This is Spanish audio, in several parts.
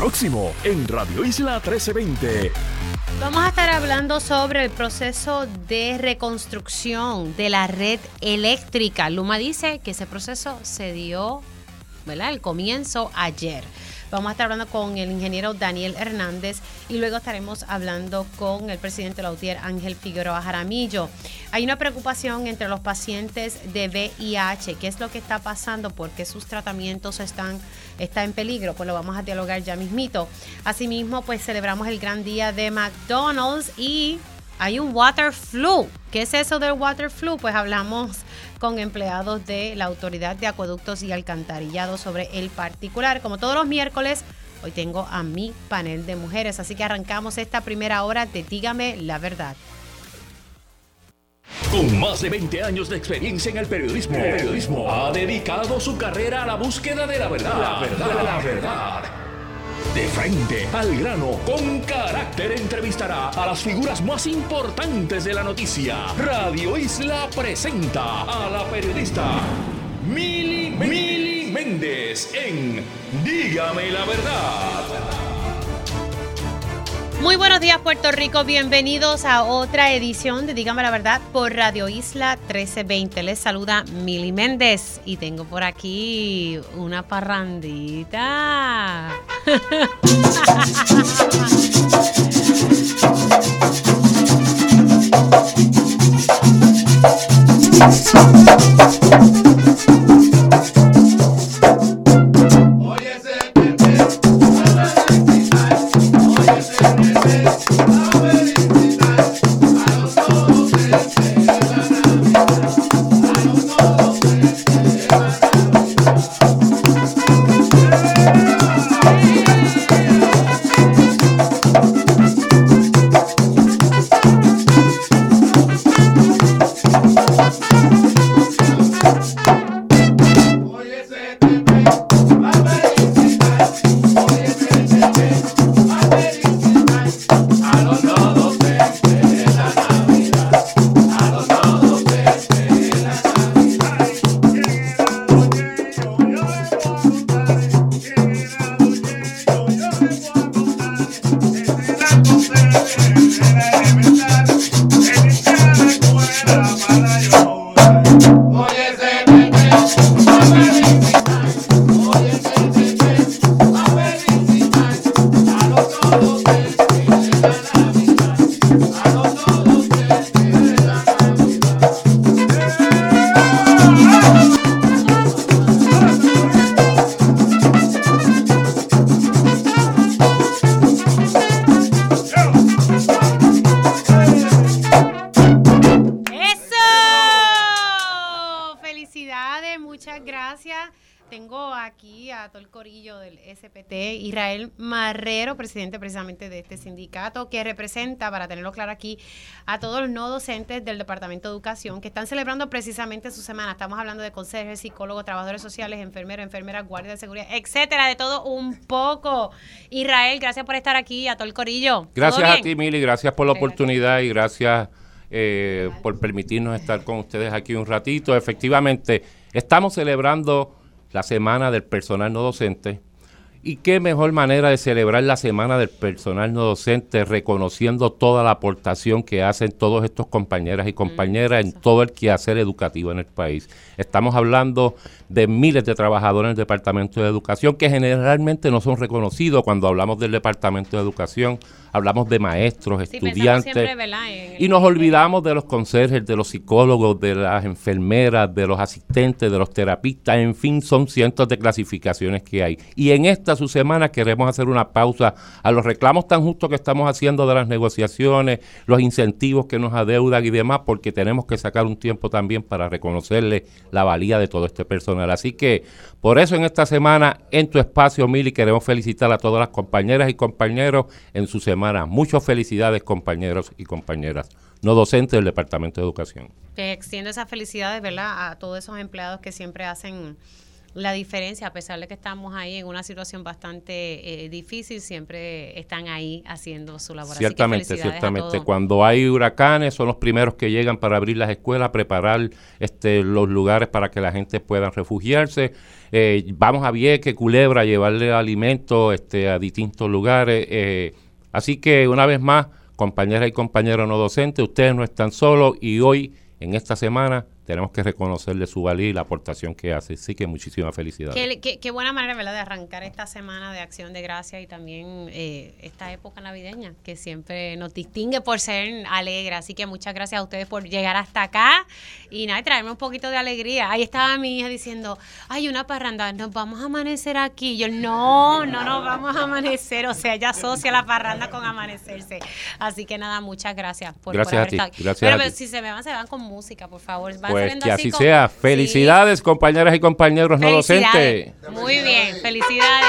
próximo en Radio Isla 1320. Vamos a estar hablando sobre el proceso de reconstrucción de la red eléctrica. Luma dice que ese proceso se dio, ¿verdad? El comienzo ayer. Vamos a estar hablando con el ingeniero Daniel Hernández y luego estaremos hablando con el presidente Lautier Ángel Figueroa Jaramillo. Hay una preocupación entre los pacientes de VIH. ¿Qué es lo que está pasando? ¿Por qué sus tratamientos están, están en peligro? Pues lo vamos a dialogar ya mismito. Asimismo, pues celebramos el gran día de McDonald's y hay un water flu. ¿Qué es eso del water flu? Pues hablamos con empleados de la Autoridad de Acueductos y Alcantarillado sobre el particular. Como todos los miércoles, hoy tengo a mi panel de mujeres, así que arrancamos esta primera hora de Dígame la verdad. Con más de 20 años de experiencia en el periodismo, periodismo ha dedicado su carrera a la búsqueda de la verdad. La verdad, la verdad. De frente al grano, con carácter entrevistará a las figuras más importantes de la noticia. Radio Isla presenta a la periodista Mili, Mili Méndez en Dígame la verdad. Muy buenos días Puerto Rico, bienvenidos a otra edición de Dígame la Verdad por Radio Isla 1320. Les saluda Mili Méndez y tengo por aquí una parrandita. gracias. Tengo aquí a todo el corillo del SPT, Israel Marrero, presidente precisamente de este sindicato, que representa, para tenerlo claro aquí, a todos los no docentes del Departamento de Educación que están celebrando precisamente su semana. Estamos hablando de conserjes, psicólogos, trabajadores sociales, enfermeros, enfermeras, guardias de seguridad, etcétera, de todo un poco. Israel, gracias por estar aquí, a todo el corillo. ¿Todo Gracias a ti, Mili, gracias por la oportunidad y gracias eh, por permitirnos estar con ustedes aquí un ratito. Efectivamente, estamos celebrando la Semana del Personal No Docente. Y qué mejor manera de celebrar la Semana del Personal No Docente reconociendo toda la aportación que hacen todos estos compañeras y compañeras en todo el quehacer educativo en el país. Estamos hablando de miles de trabajadores en el Departamento de Educación que generalmente no son reconocidos cuando hablamos del Departamento de Educación. Hablamos de maestros, Sí, estudiantes. Y nos olvidamos de los conserjes, de los psicólogos, de las enfermeras, de los asistentes, de los terapistas, en fin, son cientos de clasificaciones que hay. Y en esta su semana queremos hacer una pausa a los reclamos tan justos que estamos haciendo de las negociaciones, los incentivos que nos adeudan y demás, porque tenemos que sacar un tiempo también para reconocerle la valía de todo este personal. Así que por eso en esta semana, en tu espacio, Mili, queremos felicitar a todas las compañeras y compañeros en su semana. Muchas felicidades, compañeros y compañeras no docentes del Departamento de Educación. que extiendo esas felicidades, ¿verdad? A todos esos empleados que siempre hacen la diferencia, a pesar de que estamos ahí en una situación bastante eh, difícil, siempre están ahí haciendo su labor. Ciertamente, ciertamente. Cuando hay huracanes, son los primeros que llegan para abrir las escuelas, preparar este, los lugares para que la gente pueda refugiarse. Eh, vamos a Vieques, Culebra, llevarle alimentos este, a distintos lugares. Eh, así que, una vez más, compañeras y compañeros no docentes, ustedes no están solos y hoy, en esta semana, tenemos que reconocerle su valía y la aportación que hace. Así que muchísimas felicidades. Qué, buena manera ¿verdad? de arrancar esta semana de acción de gracia y también eh, esta época navideña que siempre nos distingue por ser alegre. Así que muchas gracias a ustedes por llegar hasta acá y nada, traerme un poquito de alegría. Ahí estaba mi hija diciendo, hay una parranda, nos vamos a amanecer aquí. Yo, no, no nos vamos a amanecer. O sea, ella asocia la parranda con amanecerse. Así que nada, muchas gracias por, gracias a ti, Gracias pero, si se me van, se van con música, por favor. Pues que así sea. Felicidades, compañeras y compañeros no docentes. Muy bien, felicidades.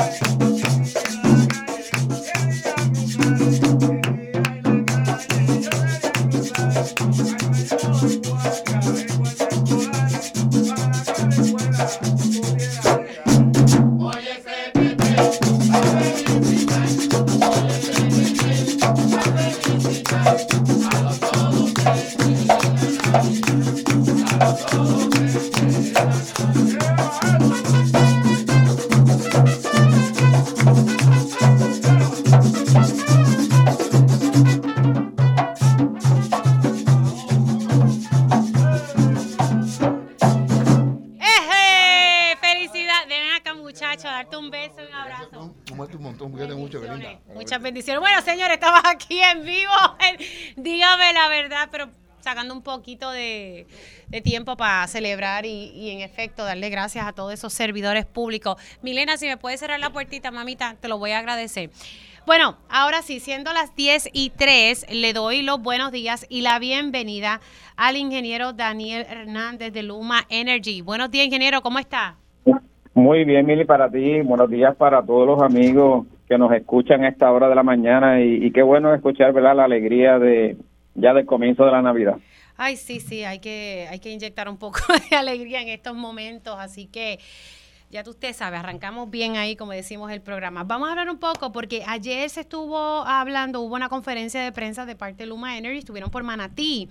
Un poquito de, tiempo para celebrar y, en efecto darle gracias a todos esos servidores públicos. Milena, si me puedes cerrar la puertita, mamita, te lo voy a agradecer. Bueno, ahora sí, siendo las 10 y 3, le doy los buenos días y la bienvenida al ingeniero Daniel Hernández de Luma Energy. Buenos días, ingeniero, ¿cómo está? Muy bien, Mili, para ti. Buenos días para todos los amigos que nos escuchan a esta hora de la mañana y, qué bueno escuchar la alegría de ya del comienzo de la Navidad. Ay, sí, sí, hay que, hay que inyectar un poco de alegría en estos momentos, así que ya tú usted sabe, arrancamos bien ahí, como decimos, el programa. Vamos a hablar un poco, porque ayer se estuvo hablando, hubo una conferencia de prensa de parte de Luma Energy, estuvieron por Manatí,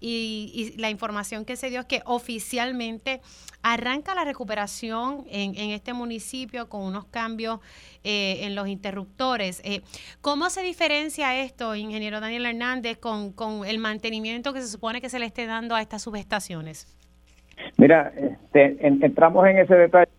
y, la información que se dio es que oficialmente arranca la recuperación en, en este municipio con unos cambios eh, en los interruptores. Eh, ¿Cómo se diferencia esto, ingeniero Daniel Hernández, con, con el mantenimiento que se supone que se le esté dando a estas subestaciones? Mira, este, entramos en ese detalle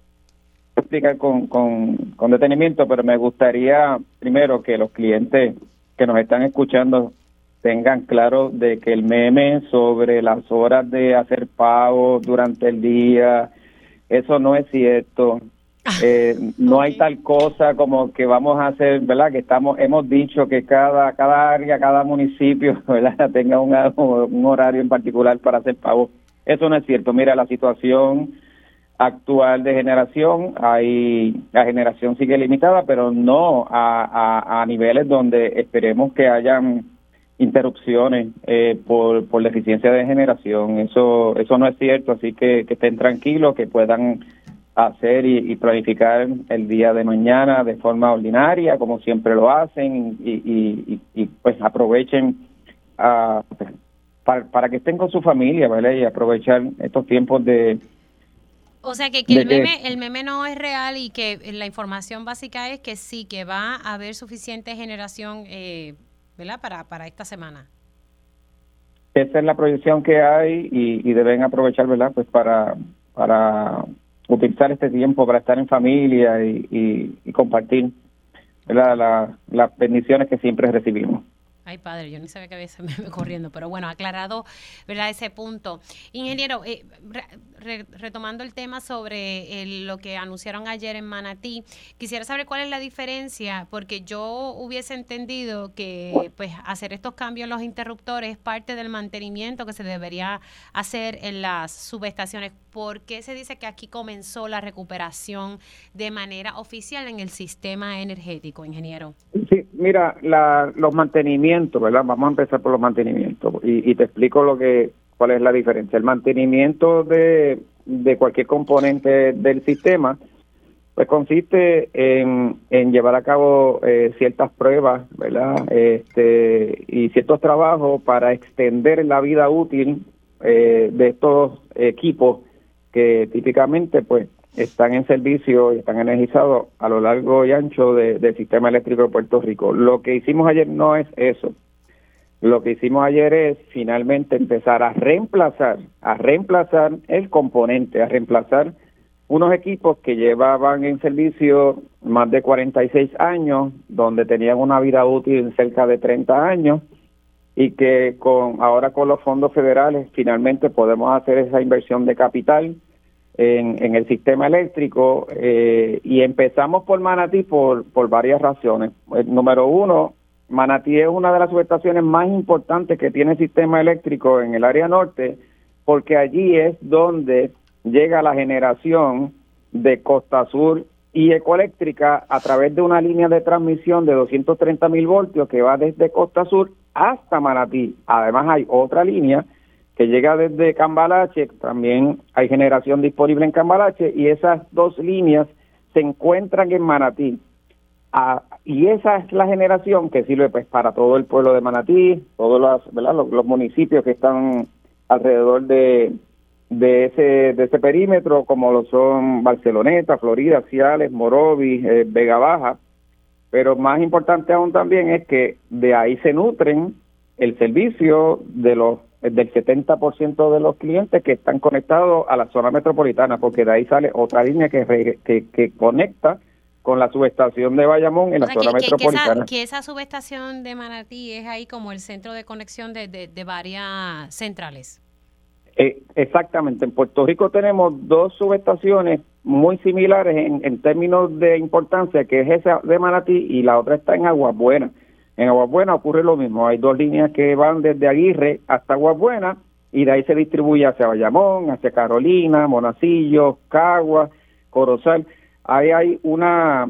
explicar con, con, con detenimiento, pero me gustaría primero que los clientes que nos están escuchando tengan claro de que el meme sobre las horas de hacer pagos durante el día, eso no es cierto. Eh, no hay tal cosa como que vamos a hacer, ¿verdad? Que estamos, hemos dicho que cada, cada área, cada municipio, ¿verdad? Tenga un, un horario en particular para hacer pago. Eso no es cierto. Mira, la situación actual de generación, hay, la generación sigue limitada, pero no a, a, niveles donde esperemos que hayan interrupciones eh, por, por deficiencia de generación. Eso, eso no es cierto, así que, que estén tranquilos, que puedan hacer y, planificar el día de mañana de forma ordinaria, como siempre lo hacen, y, y, pues aprovechen ah, para, para, que estén con su familia, ¿vale? Y aprovechar estos tiempos de... O sea, que, el, meme, el meme no es real y que la información básica es que sí, que va a haber suficiente generación, eh, ¿verdad? Para, para esta semana. Esa es la proyección que hay y, y deben aprovechar, ¿verdad? Pues para, para utilizar este tiempo para estar en familia y, compartir las bendiciones que siempre recibimos. Ay, padre, yo ni sabía que había ese corriendo, pero bueno, aclarado, ¿verdad? Ese punto. Ingeniero, eh, retomando el tema sobre lo que anunciaron ayer en Manatí, quisiera saber cuál es la diferencia, porque yo hubiese entendido que pues hacer estos cambios en los interruptores es parte del mantenimiento que se debería hacer en las subestaciones. ¿Por qué se dice que aquí comenzó la recuperación de manera oficial en el sistema energético, ingeniero? Sí, mira, los mantenimientos, Vamos a empezar por los mantenimientos y, te explico lo que cuál es la diferencia. El mantenimiento de, cualquier componente del sistema, pues consiste en, llevar a cabo eh, ciertas pruebas, ¿verdad? Este, y ciertos trabajos para extender la vida útil eh, de estos equipos que típicamente pues están en servicio y están energizados a lo largo y ancho del sistema eléctrico de Puerto Rico. Lo que hicimos ayer no es eso. Lo que hicimos ayer es finalmente empezar a reemplazar, a reemplazar el componente, a reemplazar unos equipos que llevaban en servicio más de 46 años, donde tenían una vida útil cerca de 30 años y que con ahora con los fondos federales finalmente podemos hacer esa inversión de capital en, el sistema eléctrico eh, y empezamos por Manatí por, por varias razones. Eh, número uno, Manatí es una de las subestaciones más importantes que tiene el sistema eléctrico en el área norte porque allí es donde llega la generación de Costa Sur y Ecoeléctrica a través de una línea de transmisión de 230 mil voltios que va desde Costa Sur hasta Manatí. Además hay otra línea que llega desde Cambalache, también hay generación disponible en Cambalache y esas dos líneas se encuentran en Manatí. Ah, y esa es la generación que sirve pues para todo el pueblo de Manatí, todos los, los, municipios que están alrededor de, de ese de ese perímetro, como lo son Barceloneta, Florida, Ciales, Morovis, eh, Vega Baja. Pero más importante aún también es que de ahí se nutren el servicio de los del 70% de los clientes que están conectados a la zona metropolitana, porque de ahí sale otra línea que, que, conecta con la subestación de Bayamón en la zona metropolitana. Que esa, subestación de Manatí es ahí como el centro de conexión de, de, varias centrales. Eh, exactamente, en Puerto Rico tenemos dos subestaciones muy similares en, en términos de importancia, que es esa de Manatí y la otra está en Aguas Buenas. En Aguabuena ocurre lo mismo, hay dos líneas que van desde Aguirre hasta Aguabuena y de ahí se distribuye hacia Bayamón, hacia Carolina, Monacillo, Cagua, Corozal. Ahí hay una,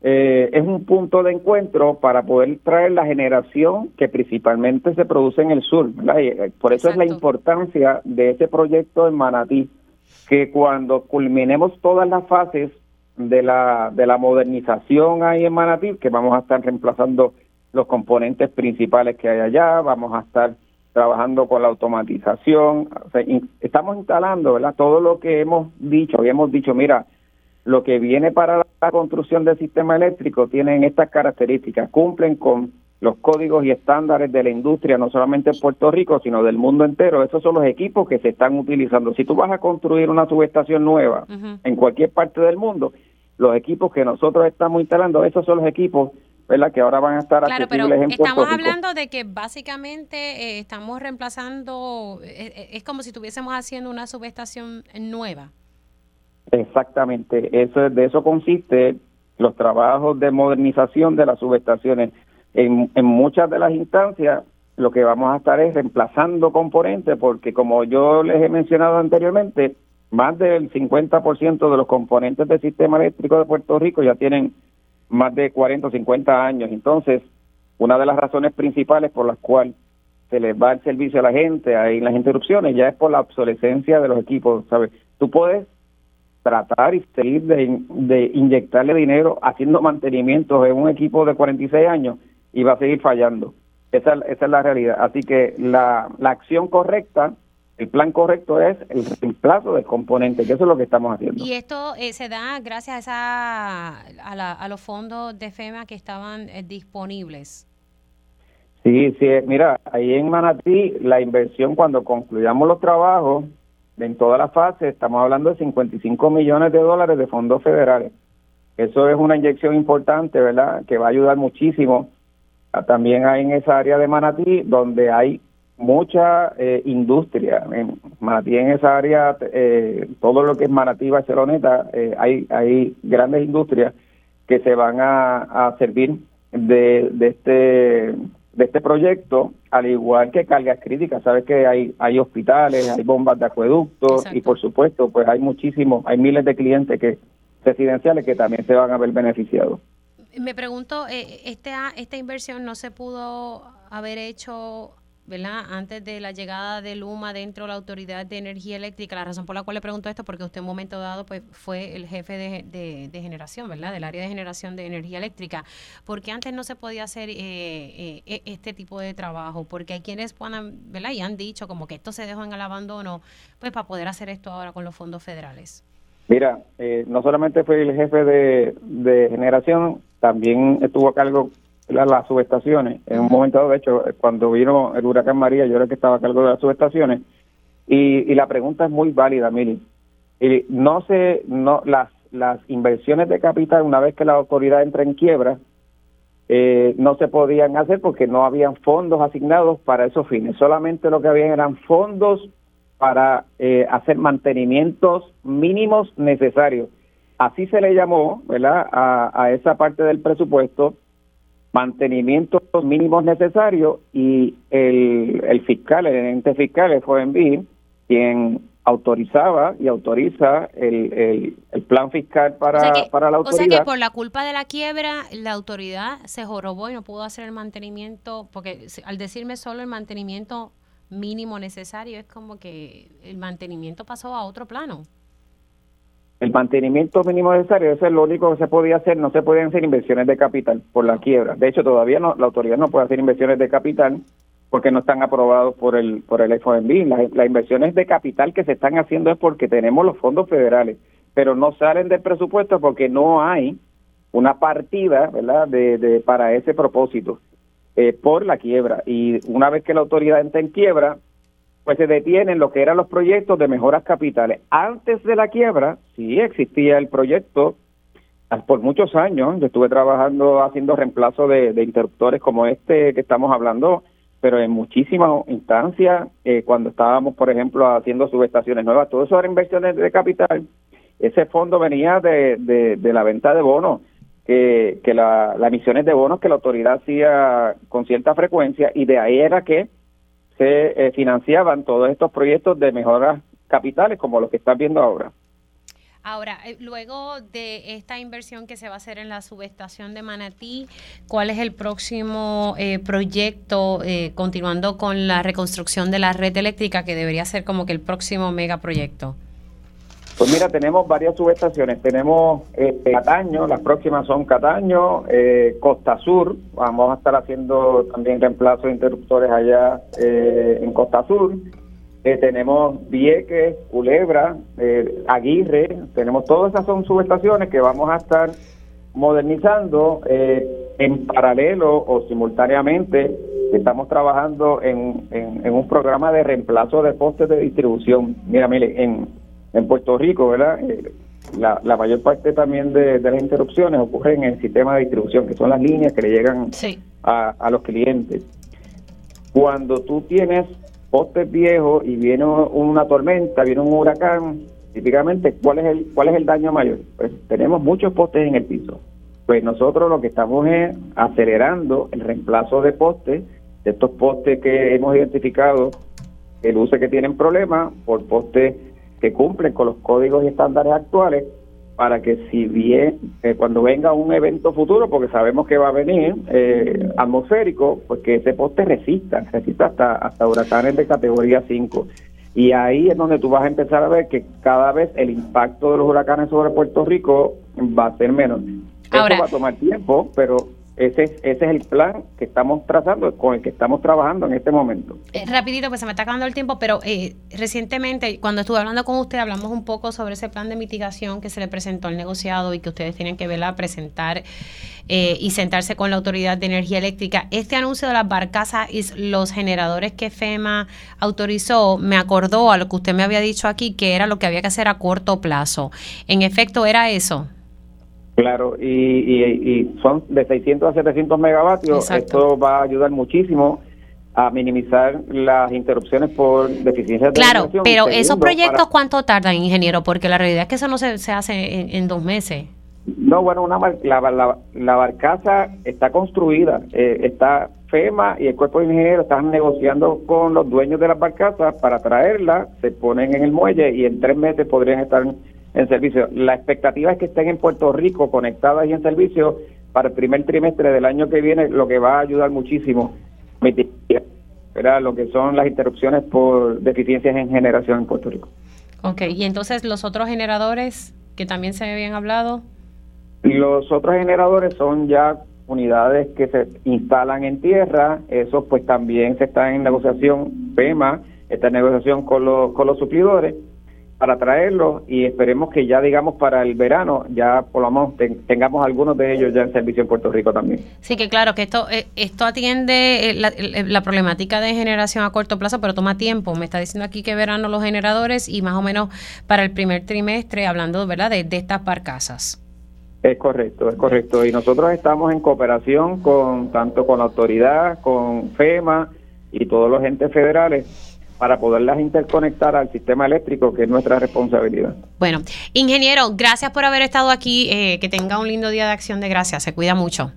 eh, es un punto de encuentro para poder traer la generación que principalmente se produce en el sur. Eh, por eso es la importancia de ese proyecto en Manatí, que cuando culminemos todas las fases de la, de la modernización ahí en Manatí, que vamos a estar reemplazando los componentes principales que hay allá, vamos a estar trabajando con la automatización, estamos instalando, ¿verdad? Todo lo que hemos dicho, y hemos dicho, mira, lo que viene para la construcción del sistema eléctrico tienen estas características, cumplen con los códigos y estándares de la industria, no solamente en Puerto Rico, sino del mundo entero. Esos son los equipos que se están utilizando. Si tú vas a construir una subestación nueva en cualquier parte del mundo, los equipos que nosotros estamos instalando, esos son los equipos ¿verdad? que ahora van a estar claro, pero estamos hablando de que básicamente eh, estamos reemplazando, eh, eh, es como si estuviésemos haciendo una subestación nueva. Exactamente, eso de eso consiste los trabajos de modernización de las subestaciones. En, en muchas de las instancias lo que vamos a estar es reemplazando componentes porque como yo les he mencionado anteriormente, más del 50% de los componentes del sistema eléctrico de Puerto Rico ya tienen más de 40 o 50 años. Entonces, una de las razones principales por las cuales se les va el servicio a la gente, hay las interrupciones, ya es por la obsolescencia de los equipos, ¿sabes? Tú puedes tratar y seguir de, de inyectarle dinero haciendo mantenimientos en un equipo de 46 años y va a seguir fallando. Esa, esa es la realidad. Así que la, la acción correcta el plan correcto es el reemplazo del componente, que eso es lo que estamos haciendo. Y esto eh, se da gracias a, a, los fondos de FEMA que estaban eh, disponibles. Sí, sí, mira, ahí en Manatí la inversión cuando concluyamos los trabajos en toda la fase, estamos hablando de 55 millones de dólares de fondos federales. Eso es una inyección importante, ¿verdad? Que va a ayudar muchísimo también hay en esa área de Manatí donde hay mucha eh, industria. En Manatí, en esa área, eh, todo lo que es Manatí, Barceloneta, eh, hay, hay grandes industrias que se van a, servir de, de, este de este proyecto, al igual que cargas críticas. Sabes que hay, hay hospitales, hay bombas de acueductos y por supuesto, pues hay muchísimos, hay miles de clientes que residenciales que también se van a ver beneficiados. Me pregunto, eh, este, esta inversión no se pudo haber hecho ¿verdad? Antes de la llegada de Luma dentro de la Autoridad de Energía Eléctrica, la razón por la cual le pregunto esto, porque usted en un momento dado pues fue el jefe de, de, generación, ¿verdad? Del área de generación de energía eléctrica. porque antes no se podía hacer eh, eh, e, este tipo de trabajo? Porque hay quienes puedan, ¿verdad? Y han dicho como que esto se dejó en el abandono, pues para poder hacer esto ahora con los fondos federales. Mira, eh, no solamente fue el jefe de, de generación, también estuvo a cargo las subestaciones. En un momento dado, de hecho, cuando vino el huracán María, yo era el que estaba a cargo de las subestaciones. Y, la pregunta es muy válida, Mili. No sé, no, las, las inversiones de capital, una vez que la autoridad entra en quiebra, eh, no se podían hacer porque no habían fondos asignados para esos fines. Solamente lo que habían eran fondos para eh, hacer mantenimientos mínimos necesarios. Así se le llamó, ¿verdad?, a esa parte del presupuesto mantenimientos mínimos necesarios y el, el fiscal, el ente fiscal, el FOMB, quien autorizaba y autoriza el, el, plan fiscal para, para la autoridad. O sea que por la culpa de la quiebra, la autoridad se jorobó y no pudo hacer el mantenimiento, porque al decirme solo el mantenimiento mínimo necesario, es como que el mantenimiento pasó a otro plano. El mantenimiento mínimo necesario, eso es lo único que se podía hacer, no se podían hacer inversiones de capital por la quiebra. De hecho, todavía no, la autoridad no puede hacer inversiones de capital porque no están aprobados por el por el FOMB. Las, las inversiones de capital que se están haciendo es porque tenemos los fondos federales, pero no salen del presupuesto porque no hay una partida, ¿verdad?, de, de para ese propósito eh, por la quiebra. Y una vez que la autoridad entra en quiebra, pues se detienen lo que eran los proyectos de mejoras capitales. Antes de la quiebra, sí existía el proyecto ah, por muchos años. Yo estuve trabajando haciendo reemplazo de, interruptores como este que estamos hablando, pero en muchísimas instancias, eh, cuando estábamos, por ejemplo, haciendo subestaciones nuevas, todo eso eran inversiones de capital. Ese fondo venía de, de, la venta de bonos, que, que la, las emisiones de bonos que la autoridad hacía con cierta frecuencia, y de ahí era que se eh, financiaban todos estos proyectos de mejoras capitales como los que están viendo ahora. Ahora, eh, luego de esta inversión que se va a hacer en la subestación de Manatí, ¿cuál es el próximo eh, proyecto continuando con la reconstrucción de la red eléctrica que debería ser como que el próximo megaproyecto? Pues mira, tenemos varias subestaciones. Tenemos eh, Cataño, las próximas son Cataño, eh, Costa Sur. Vamos a estar haciendo también reemplazo de interruptores allá eh, en Costa Sur. tenemos Vieques, Culebra, Aguirre. Tenemos todas esas son subestaciones que vamos a estar modernizando en paralelo o simultáneamente. Estamos trabajando en, en, un programa de reemplazo de postes de distribución. Mira, mire, en en Puerto Rico, ¿verdad? Eh, la, la, mayor parte también de, las interrupciones ocurren en el sistema de distribución, que son las líneas que le llegan a, a, los clientes. Cuando tú tienes postes viejos y viene una tormenta, viene un huracán, típicamente, ¿cuál es el, cuál es el daño mayor? Pues tenemos muchos postes en el piso. Pues nosotros lo que estamos es acelerando el reemplazo de postes, de estos postes que hemos identificado, el uso que tienen problemas, por postes que cumplen con los códigos y estándares actuales para que si bien eh, cuando venga un evento futuro, porque sabemos que va a venir eh, atmosférico, pues que ese poste resista, resista hasta, hasta huracanes de categoría 5. Y ahí es donde tú vas a empezar a ver que cada vez el impacto de los huracanes sobre Puerto Rico va a ser menos. Ahora, Eso va a tomar tiempo, pero ese, ese es el plan que estamos trazando, con el que estamos trabajando en este momento. Eh, rapidito, pues se me está acabando el tiempo, pero eh, recientemente, cuando estuve hablando con usted, hablamos un poco sobre ese plan de mitigación que se le presentó al negociado y que ustedes tienen que verla, presentar eh, y sentarse con la Autoridad de Energía Eléctrica. Este anuncio de las barcazas y los generadores que FEMA autorizó me acordó a lo que usted me había dicho aquí, que era lo que había que hacer a corto plazo. En efecto, ¿era eso? Claro, y, y, son de 600 a 700 megavatios. Esto va a ayudar muchísimo a minimizar las interrupciones por deficiencias de Claro, pero esos proyectos, ¿cuánto tardan, ingeniero? Porque la realidad es que eso no se, se hace en, dos meses. No, bueno, una la, la, barcaza está construida, eh, está FEMA y el cuerpo de ingenieros están negociando con los dueños de las barcazas para traerla, se ponen en el muelle y en tres meses podrían estar en servicio. La expectativa es que estén en Puerto Rico conectadas y en servicio para el primer trimestre del año que viene, lo que va a ayudar muchísimo a lo que son las interrupciones por deficiencias en generación en Puerto Rico. Ok, y entonces los otros generadores que también se habían hablado. Los otros generadores son ya unidades que se instalan en tierra, eso pues también se está en negociación, PEMA está en negociación con los, con los suplidores para traerlos y esperemos que ya digamos para el verano ya por lo menos tengamos algunos de ellos ya en servicio en Puerto Rico también. Sí, que claro, que esto eh, esto atiende eh, la, problemática de generación a corto plazo, pero toma tiempo. Me está diciendo aquí que verano los generadores y más o menos para el primer trimestre, hablando ¿verdad? De, de estas barcazas. Es correcto, es correcto. Y nosotros estamos en cooperación con tanto con la autoridad, con FEMA y todos los entes federales para poderlas interconectar al sistema eléctrico, que es nuestra responsabilidad. Bueno, ingeniero, gracias por haber estado aquí. Eh, que tenga un lindo día de acción de gracias. Se cuida mucho.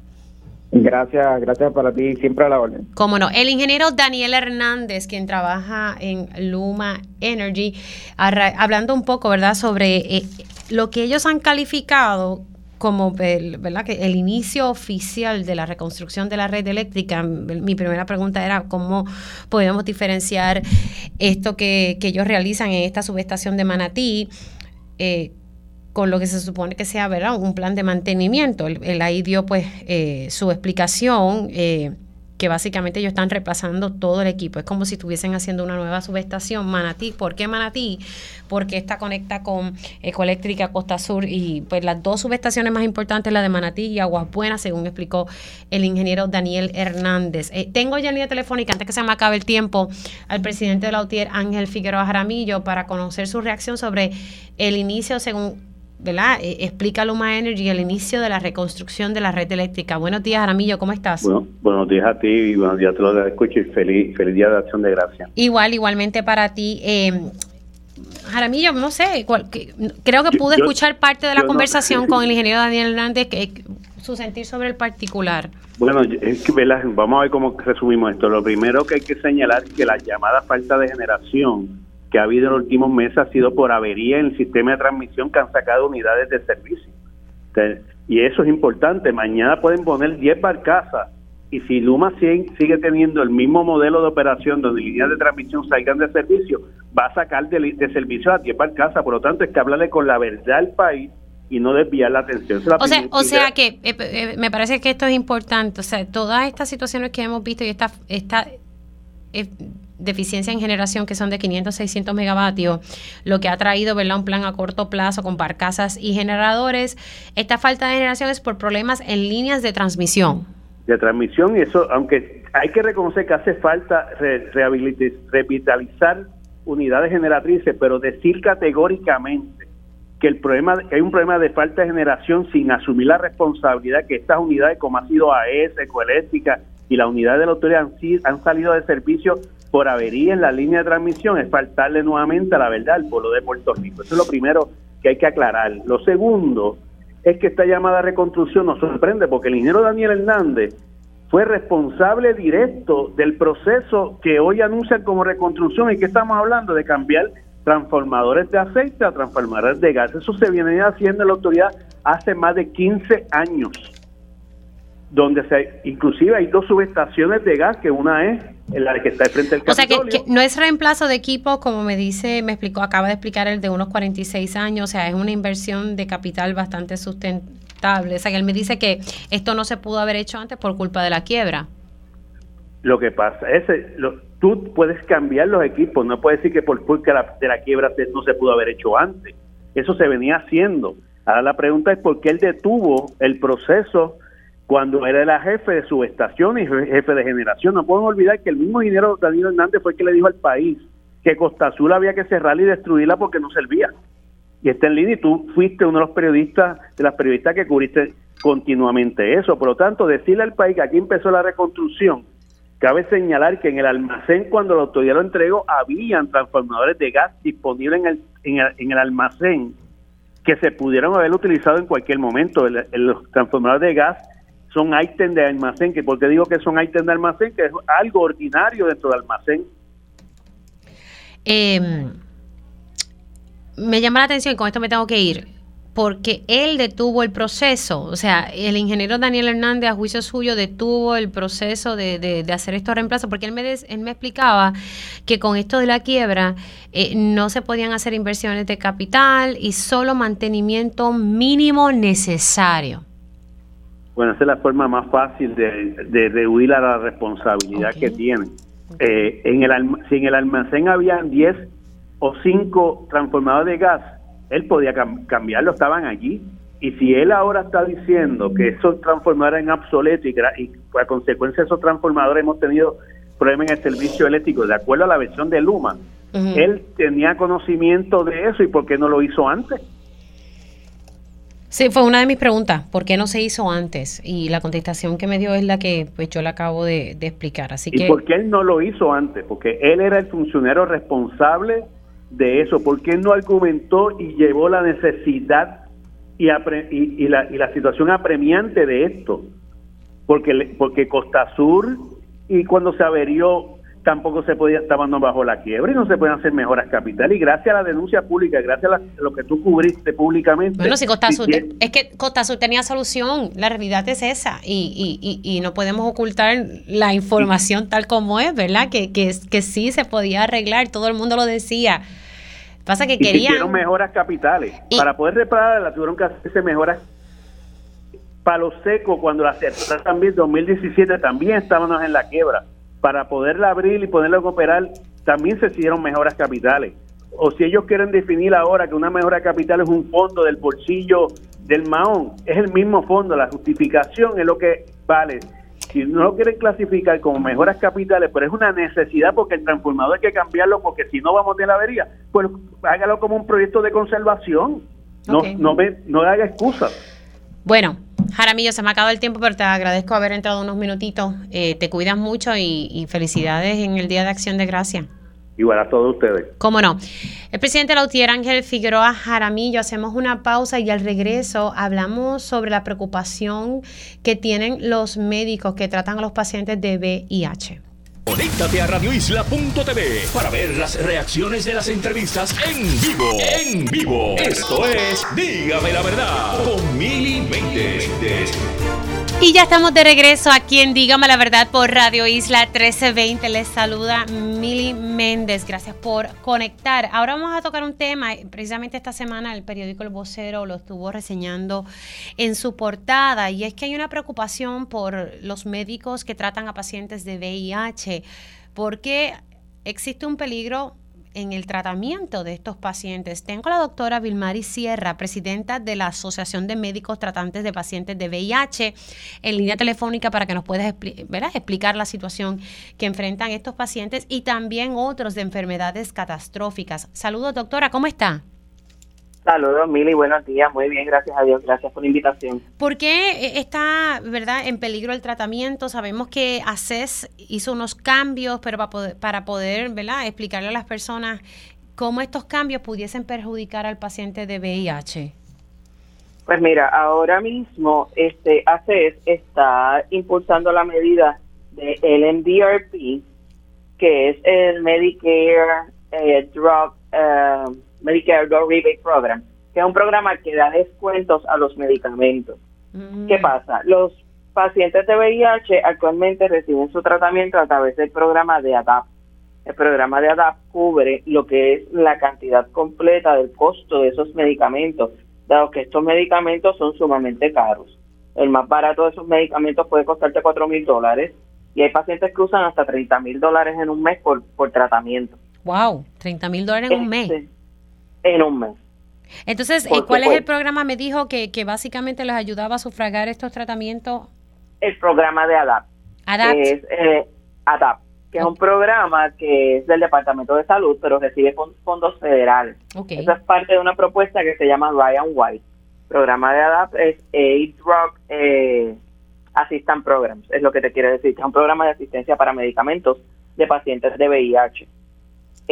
Gracias, gracias para ti, siempre a la orden. Cómo no. El ingeniero Daniel Hernández, quien trabaja en Luma Energy, hablando un poco, ¿verdad?, sobre eh, lo que ellos han calificado como el, ¿verdad? Que el inicio oficial de la reconstrucción de la red eléctrica, mi primera pregunta era cómo podemos diferenciar esto que, ellos realizan en esta subestación de Manatí eh, con lo que se supone que sea ¿verdad? un plan de mantenimiento. Él, ahí dio pues eh, su explicación. Eh, que básicamente ellos están reemplazando todo el equipo. Es como si estuviesen haciendo una nueva subestación. Manatí, ¿por qué Manatí? Porque esta conecta con Ecoeléctrica Costa Sur y pues las dos subestaciones más importantes, la de Manatí y Aguas Buenas, según explicó el ingeniero Daniel Hernández. Eh, tengo ya en línea telefónica, antes que se me acabe el tiempo, al presidente de la UTIER, Ángel Figueroa Jaramillo, para conocer su reacción sobre el inicio, según ¿verdad? Eh, explica Luma Energy el inicio de la reconstrucción de la red eléctrica. Buenos días, Aramillo, ¿cómo estás? Bueno, buenos días a ti y buenos días a todos los que escuchan y feliz, feliz día de acción de gracia. Igual, igualmente para ti. Eh, Jaramillo, no sé, creo que pude escuchar parte de la conversación con el ingeniero Daniel Hernández, que, su sentir sobre el particular. Bueno, es que vamos a ver cómo resumimos esto. Lo primero que hay que señalar es que la llamada falta de generación que ha habido en los últimos meses ha sido por avería en el sistema de transmisión que han sacado unidades de servicio. y eso es importante. Mañana pueden poner 10 barcazas y si Luma sigue, teniendo el mismo modelo de operación donde líneas de transmisión salgan de servicio, va a sacar de, servicio a 10 barcazas. Por lo tanto, es que hablarle con la verdad al país y no desviar la atención. o sea, o sea que eh, eh, me parece que esto es importante. O sea, todas estas situaciones que hemos visto y esta, esta eh, deficiencia en generación que son de 500, 600 megavatios, lo que ha traído ¿verdad? un plan a corto plazo con barcazas y generadores. Esta falta de generación es por problemas en líneas de transmisión. De transmisión, y eso, aunque hay que reconocer que hace falta revitalizar unidades generatrices, pero decir categóricamente que el problema que hay un problema de falta de generación sin asumir la responsabilidad que estas unidades como ha sido AES, Ecoeléctrica y la unidad de la autoridad han, han salido de servicio por avería en la línea de transmisión es faltarle nuevamente a la verdad al pueblo de Puerto Rico. Eso es lo primero que hay que aclarar. Lo segundo es que esta llamada reconstrucción nos sorprende porque el ingeniero Daniel Hernández fue responsable directo del proceso que hoy anuncian como reconstrucción y que estamos hablando de cambiar transformadores de aceite a transformadores de gas. Eso se viene haciendo en la autoridad hace más de 15 años donde se, inclusive hay dos subestaciones de gas, que una es la que está frente al Capitolio. O sea, que, no es reemplazo de equipo, como me dice, me explicó, acaba de explicar el de unos 46 años, o sea, es una inversión de capital bastante sustentable. O sea, que él me dice que esto no se pudo haber hecho antes por culpa de la quiebra. Lo que pasa es, lo, tú puedes cambiar los equipos, no puedes decir que por culpa de la quiebra no se pudo haber hecho antes. Eso se venía haciendo. Ahora la pregunta es por qué él detuvo el proceso cuando era la jefe de subestación y jefe de generación. No pueden olvidar que el mismo ingeniero Daniel Hernández fue el que le dijo al país que Costa Azul había que cerrarla y destruirla porque no servía. y está en línea y tú fuiste uno de los periodistas, de las periodistas que cubriste continuamente eso. Por lo tanto, decirle al país que aquí empezó la reconstrucción, cabe señalar que en el almacén cuando la autoridad lo entregó, habían transformadores de gas disponibles en el, en el, en el almacén que se pudieron haber utilizado en cualquier momento. los transformadores de gas son ítems de almacén, que porque digo que son ítems de almacén, que es algo ordinario dentro del almacén. Eh, me llama la atención, y con esto me tengo que ir, porque él detuvo el proceso, o sea, el ingeniero Daniel Hernández, a juicio suyo, detuvo el proceso de, de, hacer estos reemplazos, porque él me, él me explicaba que con esto de la quiebra eh, no se podían hacer inversiones de capital y solo mantenimiento mínimo necesario. Bueno, esa es la forma más fácil de, de, huir a la responsabilidad que tiene. Eh, en el, si en el almacén habían 10 o 5 transformadores de gas, él podía cambiarlo, estaban allí. Y si él ahora está diciendo que esos transformadores en obsoletos y, y a consecuencia de esos transformadores hemos tenido problemas en el servicio eléctrico, de acuerdo a la versión de Luma, él tenía conocimiento de eso y por qué no lo hizo antes. Sí, fue una de mis preguntas, ¿por qué no se hizo antes? Y la contestación que me dio es la que pues yo le acabo de, explicar. Así ¿Y por qué él no lo hizo antes? Porque él era el funcionario responsable de eso, ¿por qué no argumentó y llevó la necesidad y, y, la, y la situación apremiante de esto? Porque, porque Costa Sur y cuando se averió tampoco se podía, estaban bajo la quiebra y no se pueden hacer mejoras capitales. Y gracias a la denuncia pública, gracias a, lo que tú cubriste públicamente. Bueno, si Costa Sur, es que Costa Sur tenía solución, la realidad es esa y, y, y, no podemos ocultar la información tal como es, ¿verdad? Que, que, que sí se podía arreglar, todo el mundo lo decía. Pasa que querían. Hicieron mejoras capitales. Para poder repararla tuvieron que hacerse mejoras. Palo seco, cuando la cerraron también, 2017, también estábamos en la quiebra para poderla abrir y poderla operar, también se hicieron mejoras capitales. O si ellos quieren definir ahora que una mejora capital es un fondo del bolsillo del Mahón, es el mismo fondo, la justificación es lo que vale. Si no lo quieren clasificar como mejoras capitales, pero es una necesidad porque el transformador hay que cambiarlo porque si no vamos de la avería, pues hágalo como un proyecto de conservación. No, no, no haga excusas. Bueno, Jaramillo, se me ha acabado el tiempo, pero te agradezco haber entrado unos minutitos. Eh, te cuidas mucho y, felicidades en el Día de Acción de Gracia. Igual a todos ustedes. Cómo no. El presidente Lautier Ángel Figueroa Jaramillo, hacemos una pausa y al regreso hablamos sobre la preocupación que tienen los médicos que tratan a los pacientes de VIH. Conéctate a radioisla.tv para ver las reacciones de las entrevistas en vivo. En vivo. Esto es Dígame la verdad con Mili y ya estamos de regreso aquí en Dígame la Verdad por Radio Isla 1320. Les saluda Mili Méndez. Gracias por conectar. Ahora vamos a tocar un tema. Precisamente esta semana el periódico El Vocero lo estuvo reseñando en su portada y es que hay una preocupación por los médicos que tratan a pacientes de VIH porque existe un peligro en el tratamiento de estos pacientes. Tengo a la doctora Vilmari Sierra, presidenta de la Asociación de Médicos Tratantes de Pacientes de VIH, en línea telefónica para que nos puedas explicar la situación que enfrentan estos pacientes y también otros de enfermedades catastróficas. Saludos, doctora, ¿cómo está? Saludos, Mili, buenos días. Muy bien, gracias a Dios. Gracias por la invitación. ¿Por qué está, verdad, en peligro el tratamiento? Sabemos que ACES hizo unos cambios, pero para poder, para poder ¿verdad? explicarle a las personas cómo estos cambios pudiesen perjudicar al paciente de VIH. Pues mira, ahora mismo este ACES está impulsando la medida de MDRP, que es el Medicare eh, Drug... Eh, Medicare Drug Rebate Program, que es un programa que da descuentos a los medicamentos. Mm. ¿Qué pasa? Los pacientes de VIH actualmente reciben su tratamiento a través del programa de ADAP. El programa de ADAP cubre lo que es la cantidad completa del costo de esos medicamentos, dado que estos medicamentos son sumamente caros. El más barato de esos medicamentos puede costarte 4 mil dólares y hay pacientes que usan hasta 30 mil dólares en un mes por, por tratamiento. ¡Wow! 30 mil dólares en un mes. En un mes. Entonces, ¿cuál es el programa? Me dijo que, que básicamente les ayudaba a sufragar estos tratamientos. El programa de ADAP. ADAP. Es, eh, ADAP. que es un programa que es del Departamento de Salud, pero recibe fondos federales. Okay. Eso es parte de una propuesta que se llama Ryan White. Programa de ADAP es Aid Drug eh, Assistant Programs, es lo que te quiere decir, que es un programa de asistencia para medicamentos de pacientes de VIH.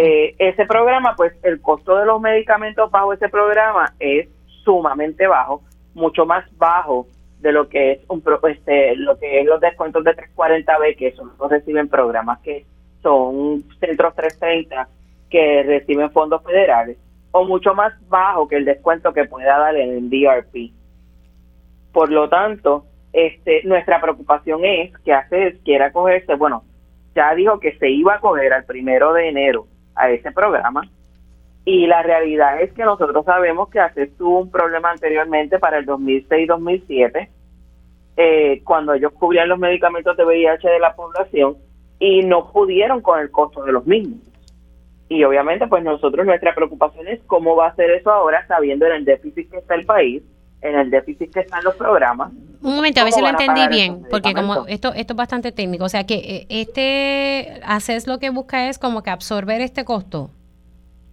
Eh, ese programa, pues el costo de los medicamentos bajo ese programa es sumamente bajo, mucho más bajo de lo que es un este, lo que es los descuentos de 340B que son los reciben programas que son centros 330 que reciben fondos federales o mucho más bajo que el descuento que pueda dar el DRP. Por lo tanto, este, nuestra preocupación es que ACES quiera cogerse, bueno, ya dijo que se iba a coger al primero de enero a ese programa y la realidad es que nosotros sabemos que ACES tuvo un problema anteriormente para el 2006-2007 eh, cuando ellos cubrían los medicamentos de VIH de la población y no pudieron con el costo de los mismos. Y obviamente pues nosotros nuestra preocupación es cómo va a ser eso ahora sabiendo en el déficit que está el país en el déficit que están los programas. Un momento, a ver si lo entendí bien, porque como esto, esto es bastante técnico, o sea que eh, este ACES lo que busca es como que absorber este costo.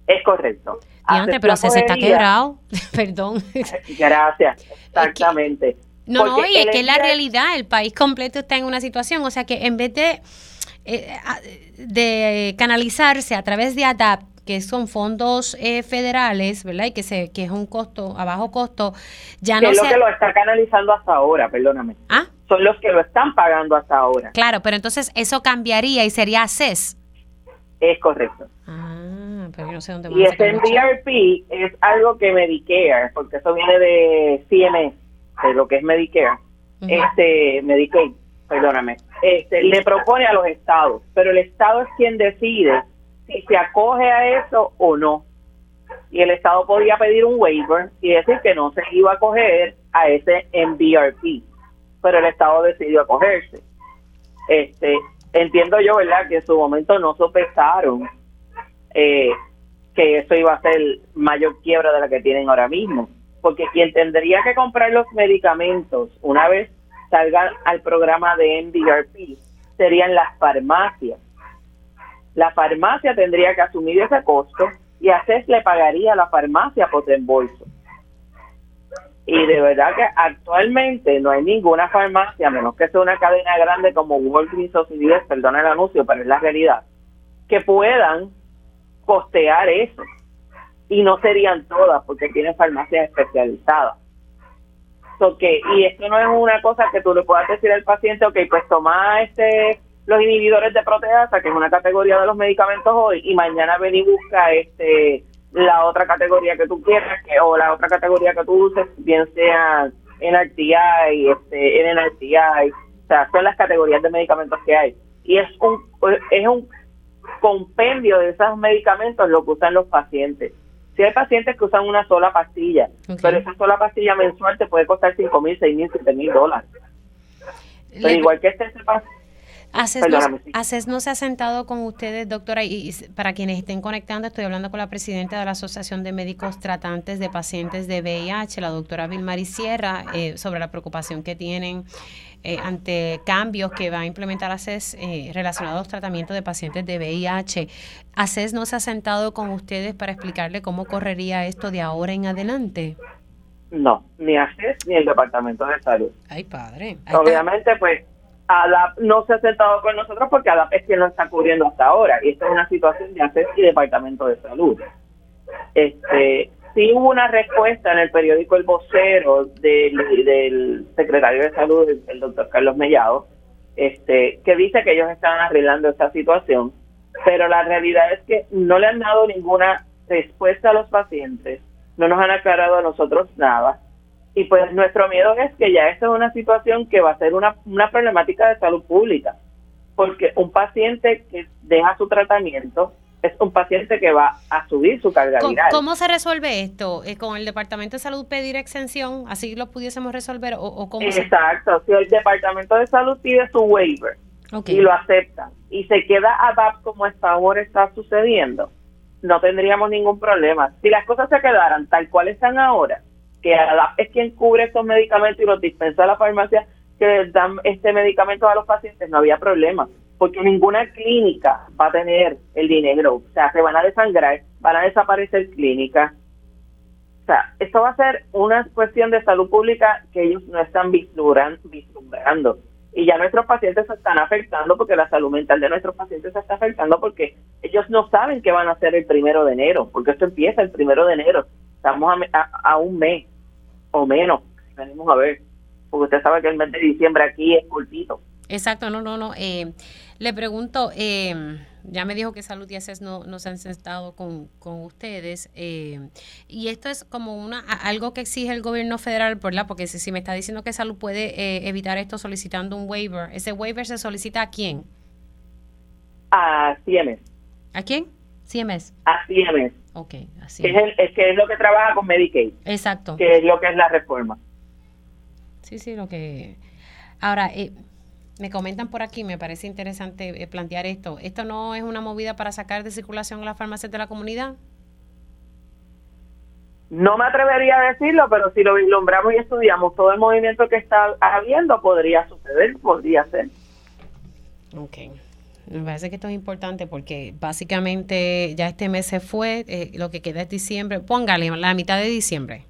Es correcto. Antes, pero se está quebrado, perdón. Gracias, exactamente. no, no, y es que la realidad, el país completo está en una situación, o sea que en vez de, eh, de canalizarse a través de ADAPT, que son fondos eh, federales, ¿verdad? Y que se que es un costo a bajo costo, ya no es lo que lo está canalizando hasta ahora, perdóname. Ah. Son los que lo están pagando hasta ahora. Claro, pero entonces eso cambiaría y sería ACES. Es correcto. Ah, pero yo no sé dónde Y ese DRP es algo que Medicare, porque eso viene de CMS, de lo que es Medicare, este Medicaid, perdóname, este le propone a los estados, pero el estado es quien decide si se acoge a eso o no. Y el Estado podía pedir un waiver y decir que no se iba a acoger a ese MBRP, pero el Estado decidió acogerse. Este, entiendo yo, ¿verdad?, que en su momento no sopesaron eh, que eso iba a ser mayor quiebra de la que tienen ahora mismo, porque quien tendría que comprar los medicamentos una vez salgan al programa de MBRP serían las farmacias la farmacia tendría que asumir ese costo y a le pagaría a la farmacia por reembolso. Y de verdad que actualmente no hay ninguna farmacia, menos que sea una cadena grande como Walgreens o CVS, perdona el anuncio, pero es la realidad, que puedan costear eso. Y no serían todas, porque tienen farmacias especializadas. y esto no es una cosa que tú le puedas decir al paciente, ok, pues toma este los inhibidores de proteasa, que es una categoría de los medicamentos hoy, y mañana ven y busca este la otra categoría que tú quieras, que, o la otra categoría que tú uses, bien sea NRTI, este, NNRTI, o sea, son las categorías de medicamentos que hay. Y es un, es un compendio de esos medicamentos lo que usan los pacientes. Si hay pacientes que usan una sola pastilla, pero esa sola pastilla mensual te puede costar 5 mil, 6 mil, 7 mil dólares. Pero igual que este ACES no, se ha sentado con ustedes, doctora, y, para quienes estén conectando, estoy hablando con la presidenta de la Asociación de Médicos Tratantes de Pacientes de VIH, la doctora Vilmari Sierra, eh, sobre la preocupación que tienen eh, ante cambios que va a implementar ACES eh, relacionados a los tratamientos de pacientes de VIH. ¿ACES no se ha sentado con ustedes para explicarle cómo correría esto de ahora en adelante? No, ni ACES ni el Departamento de Salud. Ay, padre. Obviamente, pues ADAP no se ha sentado con nosotros porque ADAP es quien lo está cubriendo hasta ahora y esta es una situación de ACES y Departamento de Salud. Este, sí hubo una respuesta en el periódico El Vocero del, secretario de Salud, el, doctor Carlos Mellado, este, que dice que ellos están arreglando esta situación, pero la realidad es que no le han dado ninguna respuesta a los pacientes, no nos han aclarado a nosotros nada y pues nuestro miedo es que ya esta es una situación que va a ser una, una problemática de salud pública, porque un paciente que deja su tratamiento es un paciente que va a subir su carga viral. ¿Cómo se resuelve esto? Eh, ¿Con el Departamento de Salud pedir exención? ¿Así lo pudiésemos resolver? ¿O, cómo Exacto. Si el Departamento de Salud pide su waiver y lo acepta y se queda ADAP como esta ahora está sucediendo, no tendríamos ningún problema. Si las cosas se quedaran tal cual están ahora, que es quien cubre estos medicamentos y los dispensa a la farmacia que dan este medicamento a los pacientes, no había problema. porque ninguna clínica va a tener el dinero. O sea, se van a desangrar, van a desaparecer clínicas. O sea, esto va a ser una cuestión de salud pública que ellos no están vislumbrando. Y ya nuestros pacientes se están afectando porque la salud mental de nuestros pacientes se está afectando porque ellos no saben qué van a hacer el primero de enero, porque esto empieza el primero de enero. Estamos a, un mes o menos, venimos a ver, porque usted sabe que el mes de diciembre aquí es cortito. Exacto, no, no, no. Eh, le pregunto, eh, ya me dijo que Salud y ACES no, no se han sentado con, con ustedes, eh, y esto es como una algo que exige el gobierno federal, ¿verdad? Porque si, si me está diciendo que Salud puede evitar esto solicitando un waiver, ¿ese waiver se solicita a quién? A CMS. ¿A quién? CMS. A CMS. Ok, así. Es, el, es que es lo que trabaja con Medicaid. Exacto. Que es lo que es la reforma. Sí, sí, lo que... Ahora, eh, me comentan por aquí, me parece interesante eh, plantear esto. ¿Esto no es una movida para sacar de circulación las farmacias de la comunidad? No me atrevería a decirlo, pero si lo vislumbramos y estudiamos todo el movimiento que está habiendo, podría suceder, podría ser. Ok. Me parece que esto es importante porque básicamente ya este mes se fue, eh, lo que queda es diciembre. Póngale la mitad de diciembre.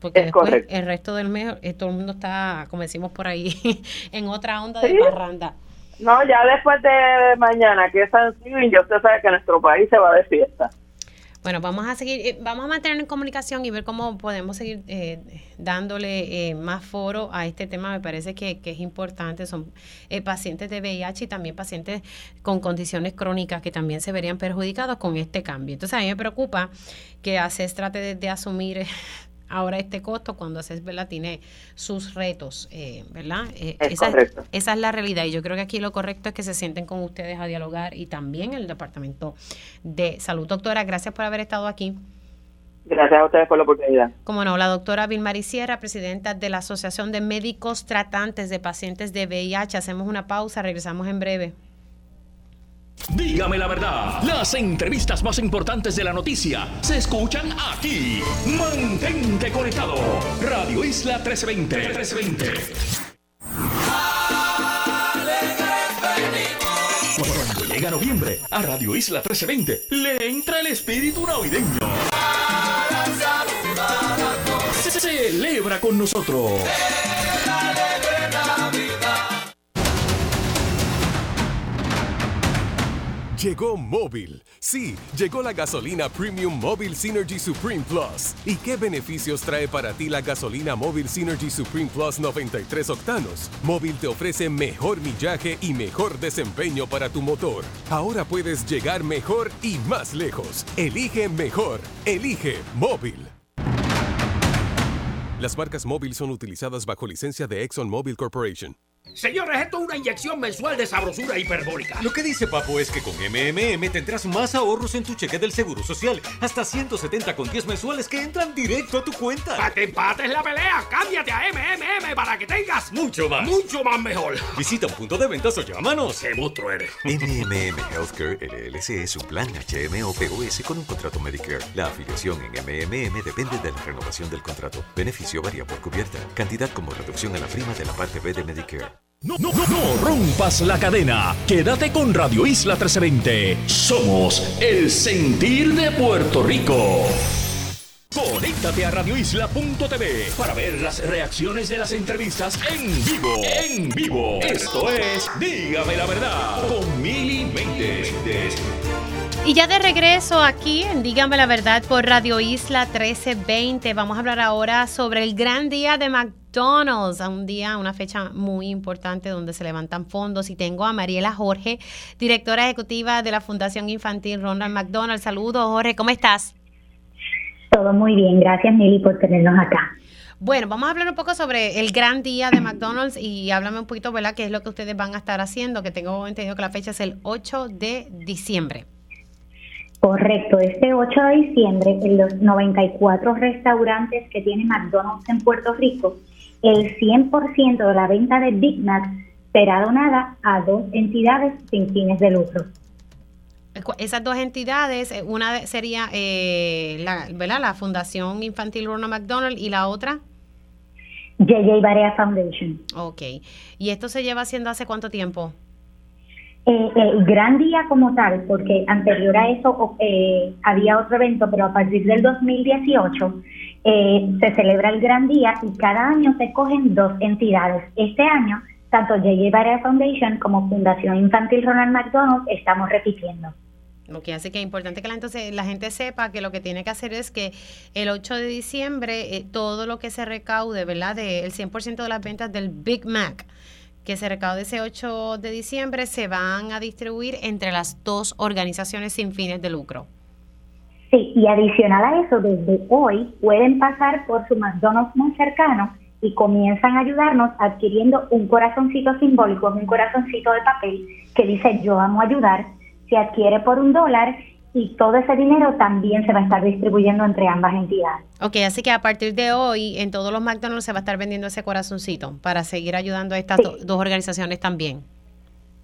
Porque después el resto del mes eh, todo el mundo está, como decimos por ahí, en otra onda de parranda. No, ya después de mañana, que es Thanksgiving, ya usted sabe que nuestro país se va de fiesta. Bueno, vamos a seguir, eh, vamos a mantener en comunicación y ver cómo podemos seguir eh, dándole más foro a este tema. Me parece que, que es importante. Son pacientes de VIH y también pacientes con condiciones crónicas que también se verían perjudicados con este cambio. Entonces, a mí me preocupa que ACES trate de asumir ahora este costo cuando haces, ¿verdad? Tiene sus retos, eh, ¿verdad? Eh, esa, esa, es la realidad y yo creo que aquí lo correcto es que se sienten con ustedes a dialogar y también el Departamento de Salud. Doctora, gracias por haber estado aquí. Gracias a ustedes por la oportunidad. Como no, la doctora Vilmari Sierra, presidenta de la Asociación de Médicos Tratantes de Pacientes de VIH. Hacemos una pausa, regresamos en breve. Dígame la verdad, las entrevistas más importantes de la noticia se escuchan aquí. Mantente conectado. Radio Isla 1320. 1320. Cuando llega noviembre, a Radio Isla 1320 le entra el espíritu navideño. Celebra con nosotros. Llegó móvil. Sí, llegó la gasolina Premium Móvil Synergy Supreme Plus. ¿Y qué beneficios trae para ti la gasolina móvil Synergy Supreme Plus 93 octanos? Móvil te ofrece mejor millaje y mejor desempeño para tu motor. Ahora puedes llegar mejor y más lejos. Elige mejor. Elige móvil. Las marcas móvil son utilizadas bajo licencia de ExxonMobil Corporation. Señores, esto es una inyección mensual de sabrosura hiperbólica. Lo que dice Papo es que con MMM tendrás más ahorros en tu cheque del Seguro Social. Hasta 170 con 10 mensuales que entran directo a tu cuenta. Para que empates la pelea, cámbiate a MMM para que tengas mucho más. Mucho más mejor. Visita un punto de ventas o llámanos. ¡Qué monstruo eres! MMM Healthcare LLC es un plan HMO POS con un contrato Medicare. La afiliación en MMM depende de la renovación del contrato. Beneficio varía por cubierta. Cantidad como reducción a la prima de la parte B de Medicare. No, no, no, no rompas la cadena. Quédate con Radio Isla 1320. Somos el sentir de Puerto Rico. Conéctate a radioisla.tv para ver las reacciones de las entrevistas en vivo. En vivo. Esto es Dígame la verdad con Mili Méndez. Y ya de regreso aquí en Dígame la verdad por Radio Isla 1320. Vamos a hablar ahora sobre el gran día de McDonald's McDonald's, a un día, una fecha muy importante donde se levantan fondos. Y tengo a Mariela Jorge, directora ejecutiva de la Fundación Infantil Ronald McDonald. Saludos, Jorge, ¿cómo estás? Todo muy bien, gracias Mili por tenernos acá. Bueno, vamos a hablar un poco sobre el gran día de McDonald's y háblame un poquito, ¿verdad?, qué es lo que ustedes van a estar haciendo, que tengo entendido que la fecha es el 8 de diciembre. Correcto, este 8 de diciembre en los 94 restaurantes que tiene McDonald's en Puerto Rico el 100% de la venta de Big Mac será donada a dos entidades sin fines de lucro. Esas dos entidades, eh, una sería eh, la, ¿verdad? la Fundación Infantil Ronald McDonald y la otra. JJ Barea Foundation. Ok. ¿Y esto se lleva haciendo hace cuánto tiempo? Eh, el gran día como tal, porque anterior a eso eh, había otro evento, pero a partir del 2018 eh, se celebra el gran día y cada año se cogen dos entidades. Este año, tanto J.J. Barea Foundation como Fundación Infantil Ronald McDonald estamos repitiendo. Ok, así que es importante que la, gente sepa que lo que tiene que hacer es que el 8 de diciembre todo lo que se recaude, ¿verdad? Del 100% de las ventas del Big Mac, que se recaude ese 8 de diciembre se van a distribuir entre las dos organizaciones sin fines de lucro. Sí, y adicional a eso, desde hoy pueden pasar por su McDonald's más cercano y comienzan a ayudarnos adquiriendo un corazoncito simbólico, un corazoncito de papel que dice yo amo ayudar, se adquiere por un dólar y todo ese dinero también se va a estar distribuyendo entre ambas entidades. Ok, así que a partir de hoy en todos los McDonald's se va a estar vendiendo ese corazoncito para seguir ayudando a estas dos organizaciones también.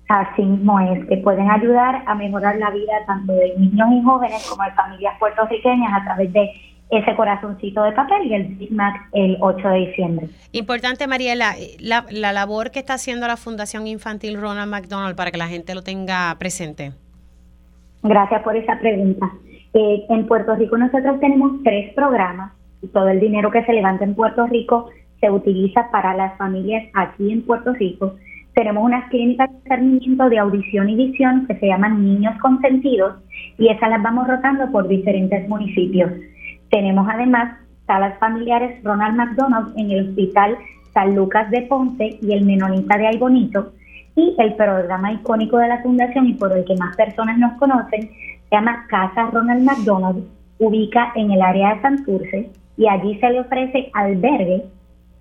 Así mismo es, que pueden ayudar a mejorar la vida tanto de niños y jóvenes como de familias puertorriqueñas a través de ese corazoncito de papel y el Big Mac el 8 de diciembre. Importante, Mariela, la, la labor que está haciendo la Fundación Infantil Ronald McDonald para que la gente lo tenga presente. Gracias por esa pregunta. Eh, en Puerto Rico nosotros tenemos tres programas y todo el dinero que se levanta en Puerto Rico se utiliza para las familias aquí en Puerto Rico. Tenemos unas clínicas de discernimiento de audición y visión que se llaman Niños Consentidos y esas las vamos rotando por diferentes municipios. Tenemos además salas familiares Ronald McDonald en el Hospital San Lucas de Ponce y el Menonita de Aybonito y el programa icónico de la fundación y por el que más personas nos conocen se llama Casa Ronald McDonald, ubica en el área de Santurce y allí se le ofrece albergue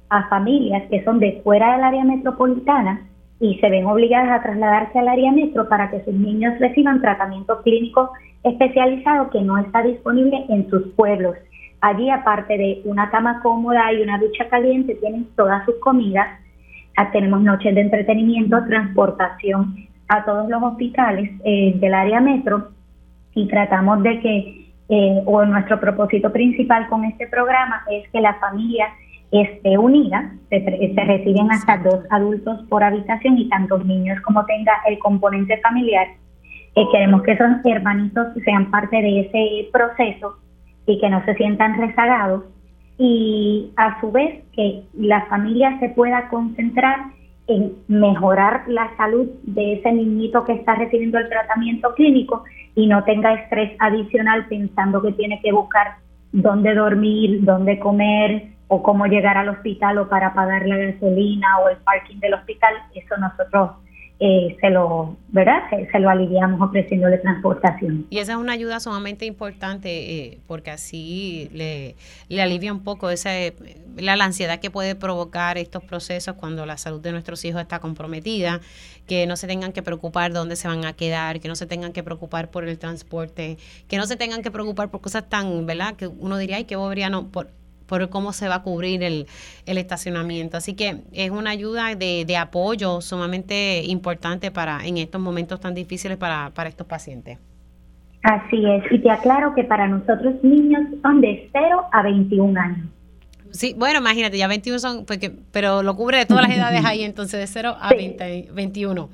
a familias que son de fuera del área metropolitana y se ven obligadas a trasladarse al área metro para que sus niños reciban tratamiento clínico especializado que no está disponible en sus pueblos. Allí, aparte de una cama cómoda y una ducha caliente, tienen todas sus comidas Ah, tenemos noches de entretenimiento, transportación a todos los hospitales eh, del área metro y tratamos de que, eh, o nuestro propósito principal con este programa es que la familia esté unida, se, reciben hasta dos adultos por habitación y tantos niños como tenga el componente familiar. Eh, queremos que esos hermanitos sean parte de ese proceso y que no se sientan rezagados y a su vez que la familia se pueda concentrar en mejorar la salud de ese niñito que está recibiendo el tratamiento clínico y no tenga estrés adicional pensando que tiene que buscar dónde dormir, dónde comer o cómo llegar al hospital o para pagar la gasolina o el parking del hospital. Eso nosotros eh, se lo, ¿verdad? Se, lo aliviamos ofreciéndole transportación. Y esa es una ayuda sumamente importante eh, porque así le, le alivia un poco esa, la, la, ansiedad que puede provocar estos procesos cuando la salud de nuestros hijos está comprometida, que no se tengan que preocupar dónde se van a quedar, que no se tengan que preocupar por el transporte, que no se tengan que preocupar por cosas tan, ¿verdad? Que uno diría, ay, qué bobería, no, por por cómo se va a cubrir el, estacionamiento. Así que es una ayuda de, de, apoyo sumamente importante para en estos momentos tan difíciles para, para estos pacientes. Así es, y te aclaro que para nosotros niños son de 0 a 21 años. Sí, bueno, imagínate, ya 21 son, porque, pero lo cubre de todas las edades ahí, entonces de 0 a 21.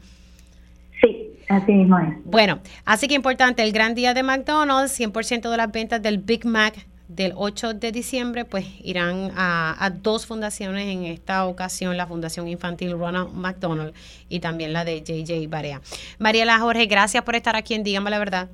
Sí, así mismo es. Bueno, así que importante, el gran día de McDonald's, 100% de las ventas del Big Mac del 8 de diciembre, pues irán a, dos fundaciones en esta ocasión, la Fundación Infantil Ronald McDonald y también la de JJ Barea. Mariela Jorge, gracias por estar aquí en Dígame la Verdad.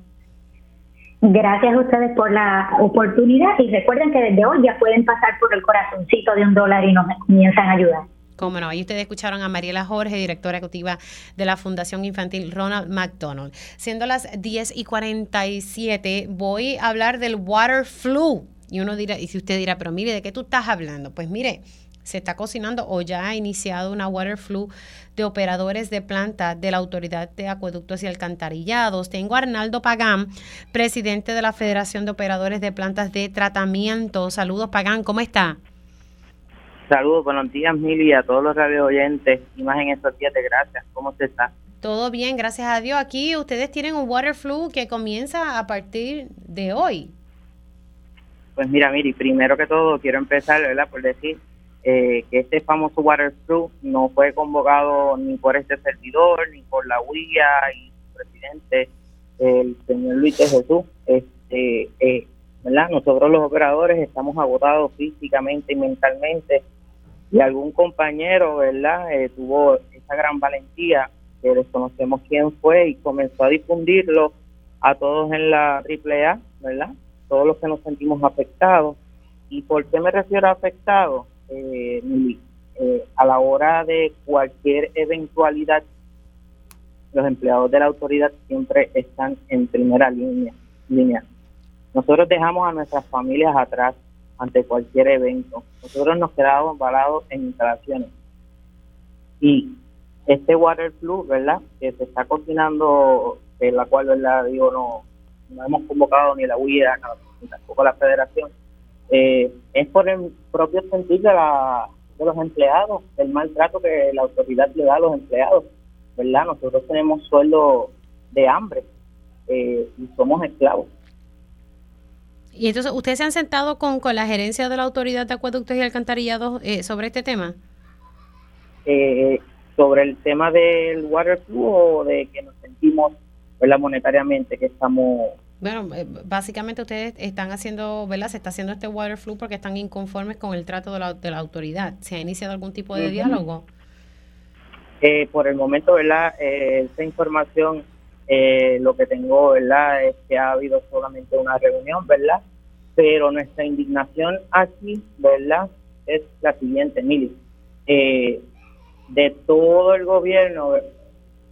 Gracias a ustedes por la oportunidad y recuerden que desde hoy ya pueden pasar por el corazoncito de un dólar y nos comienzan a ayudar. Cómo no, ahí ustedes escucharon a Mariela Jorge, directora ejecutiva de la Fundación Infantil Ronald McDonald. Siendo las 10 y 47, voy a hablar del water flu. Y uno dirá, y si usted dirá, pero mire, ¿de qué tú estás hablando? Pues mire, se está cocinando o ya ha iniciado una water flu de operadores de planta de la Autoridad de Acueductos y Alcantarillados. Tengo a Arnaldo Pagán, presidente de la Federación de Operadores de Plantas de Tratamiento. Saludos, Pagán, ¿cómo está? Saludos, buenos días, Mili, a todos los radio oyentes y más en estos días de gracias. ¿Cómo se está? Todo bien, gracias a Dios. Aquí ustedes tienen un water flu que comienza a partir de hoy. Pues mira, Mili, primero que todo quiero empezar, ¿verdad? Por decir eh, que este famoso water flu no fue convocado ni por este servidor, ni por la UIA y su presidente, el señor Luis de Jesús. Este, eh, ¿verdad? Nosotros los operadores estamos agotados físicamente y mentalmente y algún compañero, ¿verdad? Eh, tuvo esa gran valentía que desconocemos quién fue y comenzó a difundirlo a todos en la AAA, ¿verdad? Todos los que nos sentimos afectados. ¿Y por qué me refiero a afectados? Eh, eh, a la hora de cualquier eventualidad, los empleados de la autoridad siempre están en primera línea. línea. Nosotros dejamos a nuestras familias atrás ante cualquier evento. Nosotros nos quedamos parados en instalaciones. Y este water ¿verdad? Que se está cocinando, en la cual, ¿verdad? Digo, no, no hemos convocado ni la UIA ni tampoco la federación, eh, es por el propio sentir de, la, de los empleados, el maltrato que la autoridad le da a los empleados, ¿verdad? Nosotros tenemos sueldo de hambre eh, y somos esclavos. Y entonces, ¿ustedes se han sentado con, con la gerencia de la Autoridad de Acueductos y Alcantarillados eh, sobre este tema? Eh, sobre el tema del water flu o de que nos sentimos ¿verdad? monetariamente que estamos bueno, eh, básicamente ustedes están haciendo, ¿verdad? Se está haciendo este water flu porque están inconformes con el trato de la, de la autoridad. ¿Se ha iniciado algún tipo de diálogo? Eh, por el momento, ¿verdad? Eh, esa información, eh, lo que tengo, ¿verdad? Es que ha habido solamente una reunión, ¿verdad? Pero nuestra indignación aquí, ¿verdad? Es la siguiente, Mili. de todo el gobierno,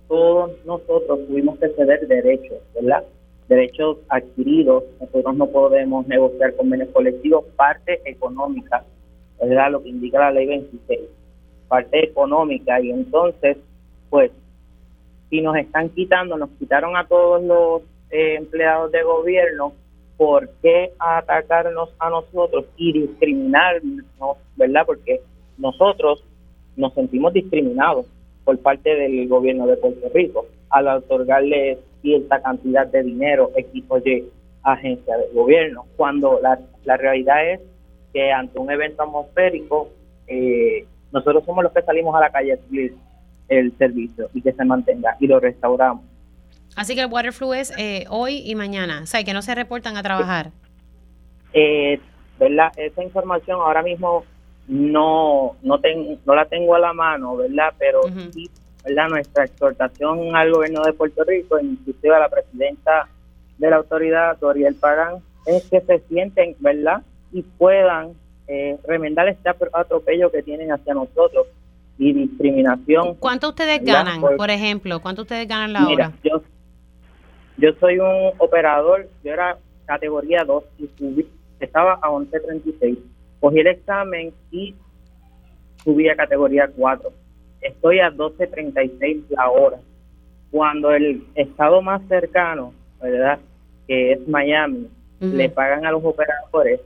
todos nosotros tuvimos que ceder derechos, ¿verdad? derechos adquiridos, nosotros no podemos negociar convenios colectivos, parte económica, ¿verdad? Lo que indica la ley 26, parte económica, y entonces, pues, si nos están quitando, nos quitaron a todos los eh, empleados de gobierno, ¿por qué atacarnos a nosotros y discriminarnos, ¿verdad? Porque nosotros nos sentimos discriminados por parte del gobierno de Puerto Rico al otorgarles cierta cantidad de dinero equipo Y agencia del gobierno, cuando la, la realidad es que ante un evento atmosférico, eh, nosotros somos los que salimos a la calle el servicio y que se mantenga y lo restauramos. Así que el water flu es eh, hoy y mañana, o sea, que no se reportan a trabajar. Eh, ¿Verdad? Esa información ahora mismo no no, no la tengo a la mano, ¿verdad? Pero sí ¿verdad? nuestra exhortación al gobierno de Puerto Rico, inclusive a la presidenta de la autoridad, Doriel Pagán, es que se sienten, ¿verdad? Y puedan eh, remendar este atropello que tienen hacia nosotros y discriminación. ¿Cuánto ustedes ganan, por, ejemplo? ¿Cuánto ustedes ganan la hora? Yo, yo soy un operador, yo era categoría 2 y subí, estaba a 11.36. Cogí el examen y subí a categoría 4 estoy a 12.36 la hora. Cuando el estado más cercano, ¿verdad? Que es Miami, le pagan a los operadores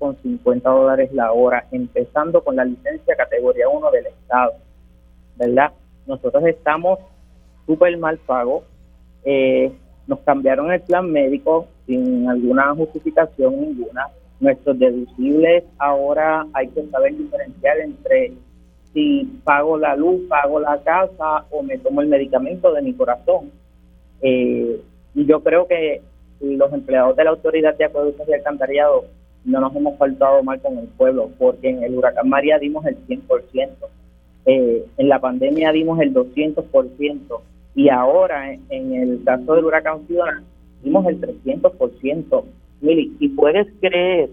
23,50 dólares la hora, empezando con la licencia categoría 1 del estado, ¿verdad? Nosotros estamos súper mal pagos. Eh, nos cambiaron el plan médico sin alguna justificación ninguna. Nuestros deducibles ahora hay que saber diferenciar entre si pago la luz, pago la casa o me tomo el medicamento de mi corazón. Eh, y yo creo que los empleados de la Autoridad de Acueductos y Alcantarillado no nos hemos faltado mal con el pueblo, porque en el huracán María dimos el 100%, eh, en la pandemia dimos el 200%, y ahora en, el caso del huracán Fiona dimos el 300%. Mili, y puedes creer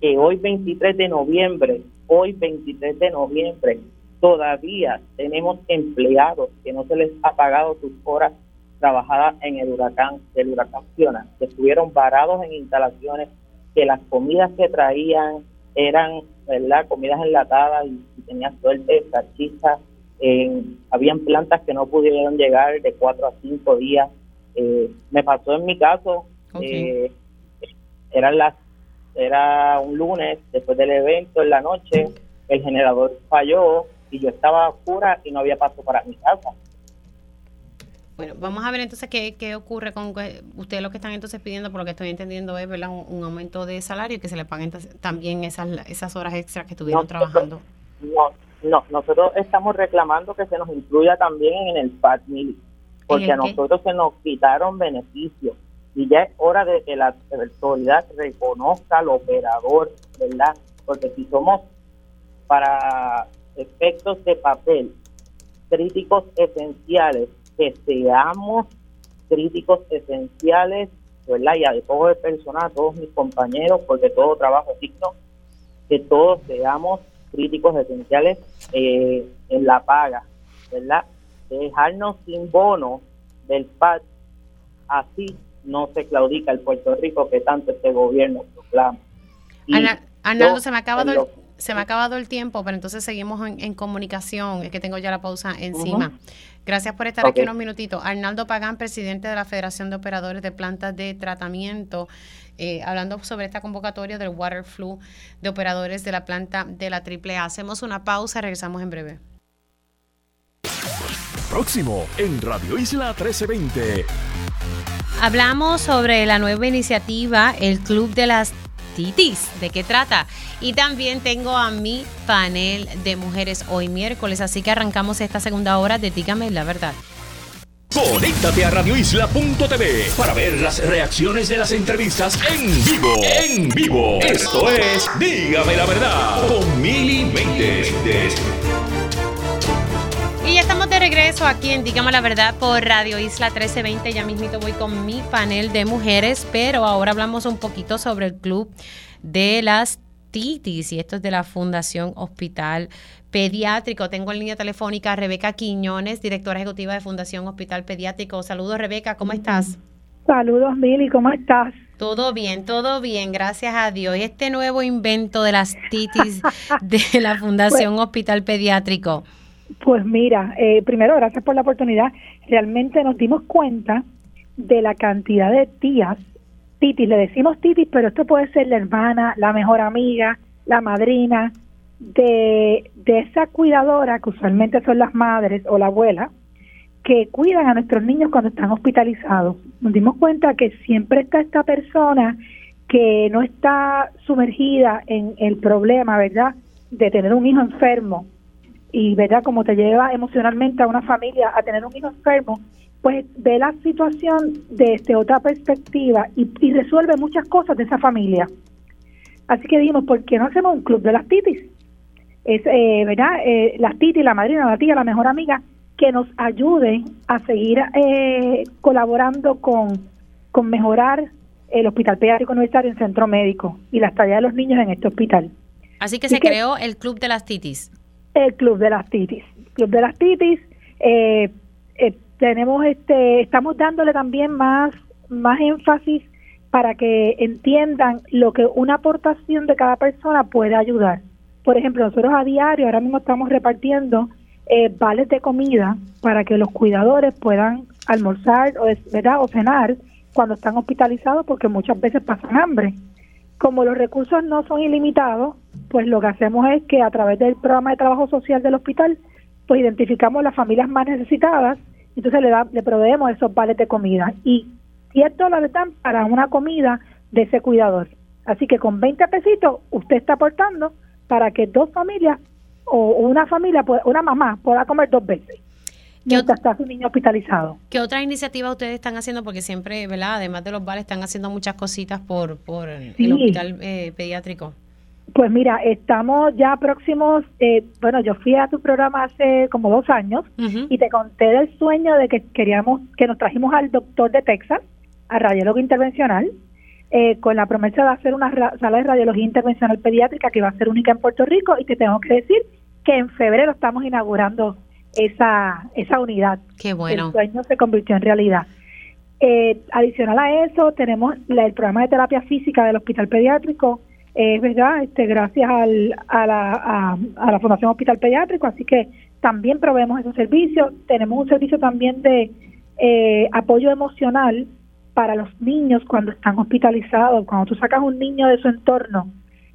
que hoy 23 de noviembre hoy 23 de noviembre todavía tenemos empleados que no se les ha pagado sus horas trabajadas en el huracán, del huracán Fiona, que estuvieron varados en instalaciones, que las comidas que traían eran, ¿verdad?, comidas enlatadas y, tenían suerte, salchichas, habían plantas que no pudieron llegar de cuatro a cinco días. Eh, me pasó en mi caso, eh, eran las era un lunes después del evento en la noche, el generador falló y yo estaba oscura y no había paso para mi casa. Bueno, vamos a ver entonces qué, qué ocurre con ustedes lo que están entonces pidiendo, por lo que estoy entendiendo es ¿verdad? Un, aumento de salario y que se le paguen también esas, esas horas extras que estuvieron trabajando. No, no, nosotros estamos reclamando que se nos incluya también en el PAT porque a nosotros se nos quitaron beneficios y ya es hora de que la autoridad reconozca al operador, ¿verdad? Porque si somos para efectos de papel críticos esenciales, que seamos críticos esenciales, ¿verdad? Y a todo el personal, a todos mis compañeros, porque todo trabajo digno, que todos seamos críticos esenciales eh, en la paga, ¿verdad? Dejarnos sin bono del PAD, así no se claudica el Puerto Rico que tanto este gobierno proclama. Arnaldo, se me ha acabado el, se me ha acabado el tiempo, pero entonces seguimos en, comunicación. Es que tengo ya la pausa encima. Gracias por estar aquí unos minutitos. Arnaldo Pagán, presidente de la Federación de Operadores de Plantas de Tratamiento, eh, hablando sobre esta convocatoria del Water Flu de operadores de la planta de la AAA. Hacemos una pausa, regresamos en breve. Próximo en Radio Isla 1320. Hablamos sobre la nueva iniciativa, el Club de las Titis. ¿De qué trata? Y también tengo a mi panel de mujeres hoy miércoles, así que arrancamos esta segunda hora de Dígame la verdad. Conéctate a radioisla.tv para ver las reacciones de las entrevistas en vivo. En vivo. Esto es Dígame la verdad con Méndez. Y ya estamos de regreso aquí en Dígame la Verdad por Radio Isla 1320. Ya mismito voy con mi panel de mujeres, pero ahora hablamos un poquito sobre el club de las titis y esto es de la Fundación Hospital Pediátrico. Tengo en línea telefónica a Rebeca Quiñones, directora ejecutiva de Fundación Hospital Pediátrico. Saludos Rebeca, ¿cómo estás? Saludos Mili, ¿cómo estás? Todo bien, todo bien, gracias a Dios. Este nuevo invento de las titis de la Fundación pues Hospital Pediátrico. Pues mira, eh, primero gracias por la oportunidad. Realmente nos dimos cuenta de la cantidad de tías, titis, le decimos titis, pero esto puede ser la hermana, la mejor amiga, la madrina, de, de esa cuidadora, que usualmente son las madres o la abuela, que cuidan a nuestros niños cuando están hospitalizados. Nos dimos cuenta que siempre está esta persona que no está sumergida en el problema, ¿verdad?, de tener un hijo enfermo y verdad como te lleva emocionalmente a una familia a tener un hijo enfermo pues ve la situación desde otra perspectiva y, resuelve muchas cosas de esa familia. Así que dijimos ¿por qué no hacemos un club de las titis? es eh, verdad eh, las titis la madrina la tía la mejor amiga que nos ayude a seguir eh, colaborando con con mejorar el hospital pediátrico universitario en centro médico y la estadía de los niños en este hospital. Así que se creó el club de las titis el Club de las Titis. Club de las Titis, eh, eh, tenemos este, estamos dándole también más, más énfasis para que entiendan lo que una aportación de cada persona puede ayudar. Por ejemplo, nosotros a diario ahora mismo estamos repartiendo eh, vales de comida para que los cuidadores puedan almorzar o, ¿verdad? o cenar cuando están hospitalizados porque muchas veces pasan hambre. Como los recursos no son ilimitados, pues lo que hacemos es que a través del programa de trabajo social del hospital, pues identificamos las familias más necesitadas, entonces le, da, le proveemos esos vales de comida. Y 10 dólares dan para una comida de ese cuidador. Así que con 20 pesitos usted está aportando para que dos familias o una familia, una mamá pueda comer dos veces mientras está su niño hospitalizado. ¿Qué otras iniciativas ustedes están haciendo? Porque siempre, ¿verdad? Además de los vales, están haciendo muchas cositas por, por el hospital eh, pediátrico. Pues mira, estamos ya próximos, eh, bueno, yo fui a tu programa hace como dos años y te conté del sueño de que queríamos, que nos trajimos al doctor de Texas, a radiólogo intervencional, eh, con la promesa de hacer una sala de radiología intervencional pediátrica que va a ser única en Puerto Rico y te tengo que decir que en febrero estamos inaugurando esa, esa unidad. Qué bueno. El sueño se convirtió en realidad. Eh, adicional a eso, tenemos el programa de terapia física del Hospital Pediátrico, es verdad, este, gracias al, a, la, a, la Fundación Hospital Pediátrico, así que también proveemos esos servicios. Tenemos un servicio también de eh, apoyo emocional para los niños cuando están hospitalizados. Cuando tú sacas un niño de su entorno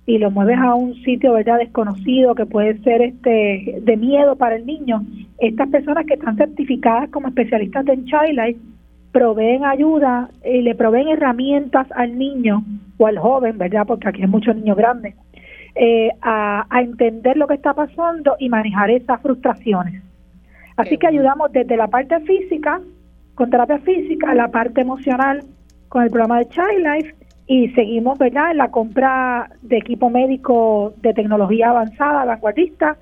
y lo mueves a un sitio verdad desconocido que puede ser este de miedo para el niño, estas personas que están certificadas como especialistas en Child Life proveen ayuda y le proveen herramientas al niño o al joven, ¿verdad? Porque aquí hay muchos niños grandes, eh, a, a entender lo que está pasando y manejar esas frustraciones. Así que ayudamos desde la parte física, con terapia física, la parte emocional con el programa de Child Life y seguimos verdad en la compra de equipo médico de tecnología avanzada, vanguardista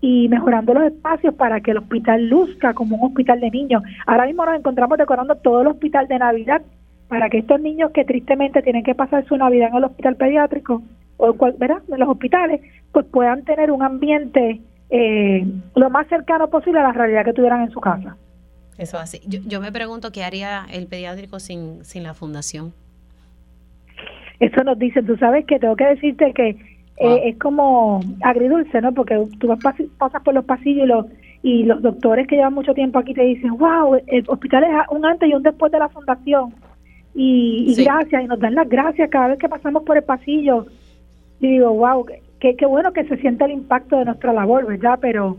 y mejorando los espacios para que el hospital luzca como un hospital de niños. Ahora mismo nos encontramos decorando todo el hospital de Navidad para que estos niños que tristemente tienen que pasar su Navidad en el hospital pediátrico o en, ¿verdad? en los hospitales, pues puedan tener un ambiente eh, lo más cercano posible a la realidad que tuvieran en su casa. Eso así. Yo, yo me pregunto qué haría el pediátrico sin, sin la fundación. Eso nos dicen, tú sabes que tengo que decirte que eh, es como agridulce, ¿no? Porque tú vas, pasas por los pasillos y los, y los doctores que llevan mucho tiempo aquí te dicen, wow, el hospital es un antes y un después de la fundación. Y, gracias, y nos dan las gracias cada vez que pasamos por el pasillo. Y digo, wow, qué, qué bueno que se sienta el impacto de nuestra labor, ¿verdad? Pero,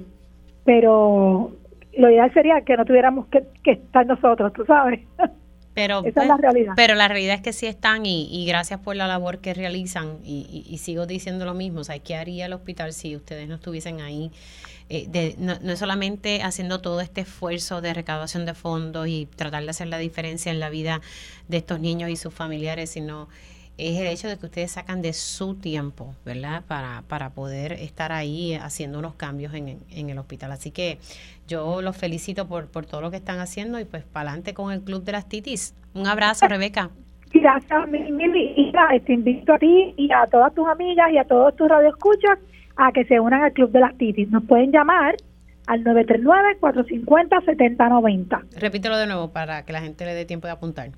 pero lo ideal sería que no tuviéramos que, que estar nosotros, tú sabes. Pero, Esa es la realidad. Pero la realidad es que sí están y, gracias por la labor que realizan y, sigo diciendo lo mismo, o sea, ¿qué haría el hospital si ustedes no estuviesen ahí? Eh, de, no, no solamente haciendo todo este esfuerzo de recaudación de fondos y tratar de hacer la diferencia en la vida de estos niños y sus familiares, sino es el hecho de que ustedes sacan de su tiempo, ¿verdad? Para, para poder estar ahí haciendo unos cambios en, en el hospital. Así que yo los felicito por, por todo lo que están haciendo y pues para adelante con el Club de las Titis. Un abrazo, Rebeca. Gracias, Mili. Y te invito a ti y a todas tus amigas y a todos tus radioescuchas a que se unan al Club de las Titis. Nos pueden llamar al 939-450-7090. Repítelo de nuevo para que la gente le dé tiempo de apuntar.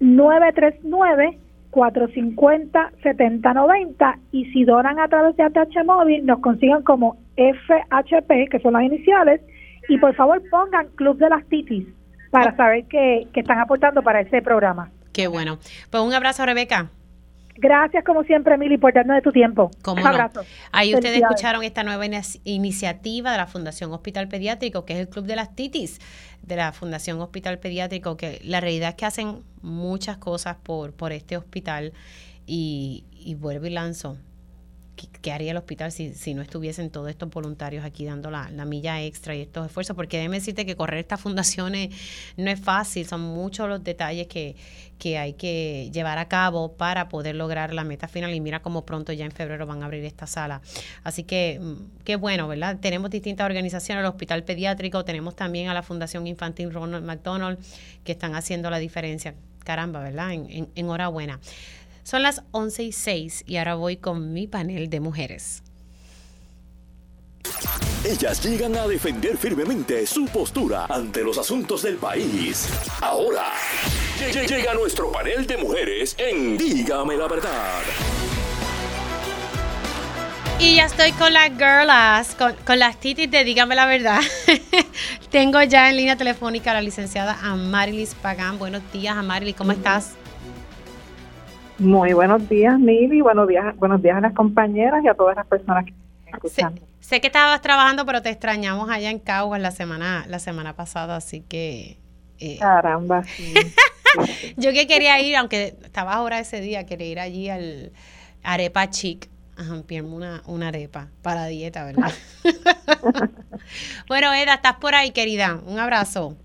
939 450-7090 y si donan a través de ATH Móvil nos consigan como FHP, que son las iniciales, y por favor pongan Club de las Titis para saber que, están aportando para ese programa. Qué bueno. Pues un abrazo, Rebeca. Gracias, como siempre, Mili, por darnos de tu tiempo. un abrazo. Ahí ustedes escucharon esta nueva iniciativa de la Fundación Hospital Pediátrico, que es el Club de las Titis de la Fundación Hospital Pediátrico, que la realidad es que hacen muchas cosas por, por este hospital y, y vuelvo y lanzo ¿qué, haría el hospital si, si, no estuviesen todos estos voluntarios aquí dando la, milla extra y estos esfuerzos? Porque déjeme decirte que correr estas fundaciones no es fácil, son muchos los detalles que, que hay que llevar a cabo para poder lograr la meta final y mira cómo pronto ya en febrero van a abrir esta sala. Así que mm, qué bueno, ¿verdad? Tenemos distintas organizaciones, el Hospital Pediátrico, tenemos también a la Fundación Infantil Ronald McDonald que están haciendo la diferencia. Caramba, ¿verdad? En, en, enhorabuena. Son las 11 y 6 y ahora voy con mi panel de mujeres. Ellas llegan a defender firmemente su postura ante los asuntos del país. Ahora, llega nuestro panel de mujeres en Dígame la verdad. Y ya estoy con las girlas, con, las titis de Dígame la verdad. Tengo ya en línea telefónica a la licenciada Amarilis Pagán. Buenos días, Amarilis, ¿cómo estás? Muy buenos días, Mili. Buenos días, buenos días a las compañeras y a todas las personas que están escuchando. Sé, que estabas trabajando, pero te extrañamos allá en Caguas la semana, la semana pasada, así que. Eh, Caramba. Yo que quería ir, aunque estaba ahora ese día, quería ir allí al Arepa Chic a jampiarme una, una arepa para dieta, ¿verdad? bueno, Eda, estás por ahí, querida. Un abrazo.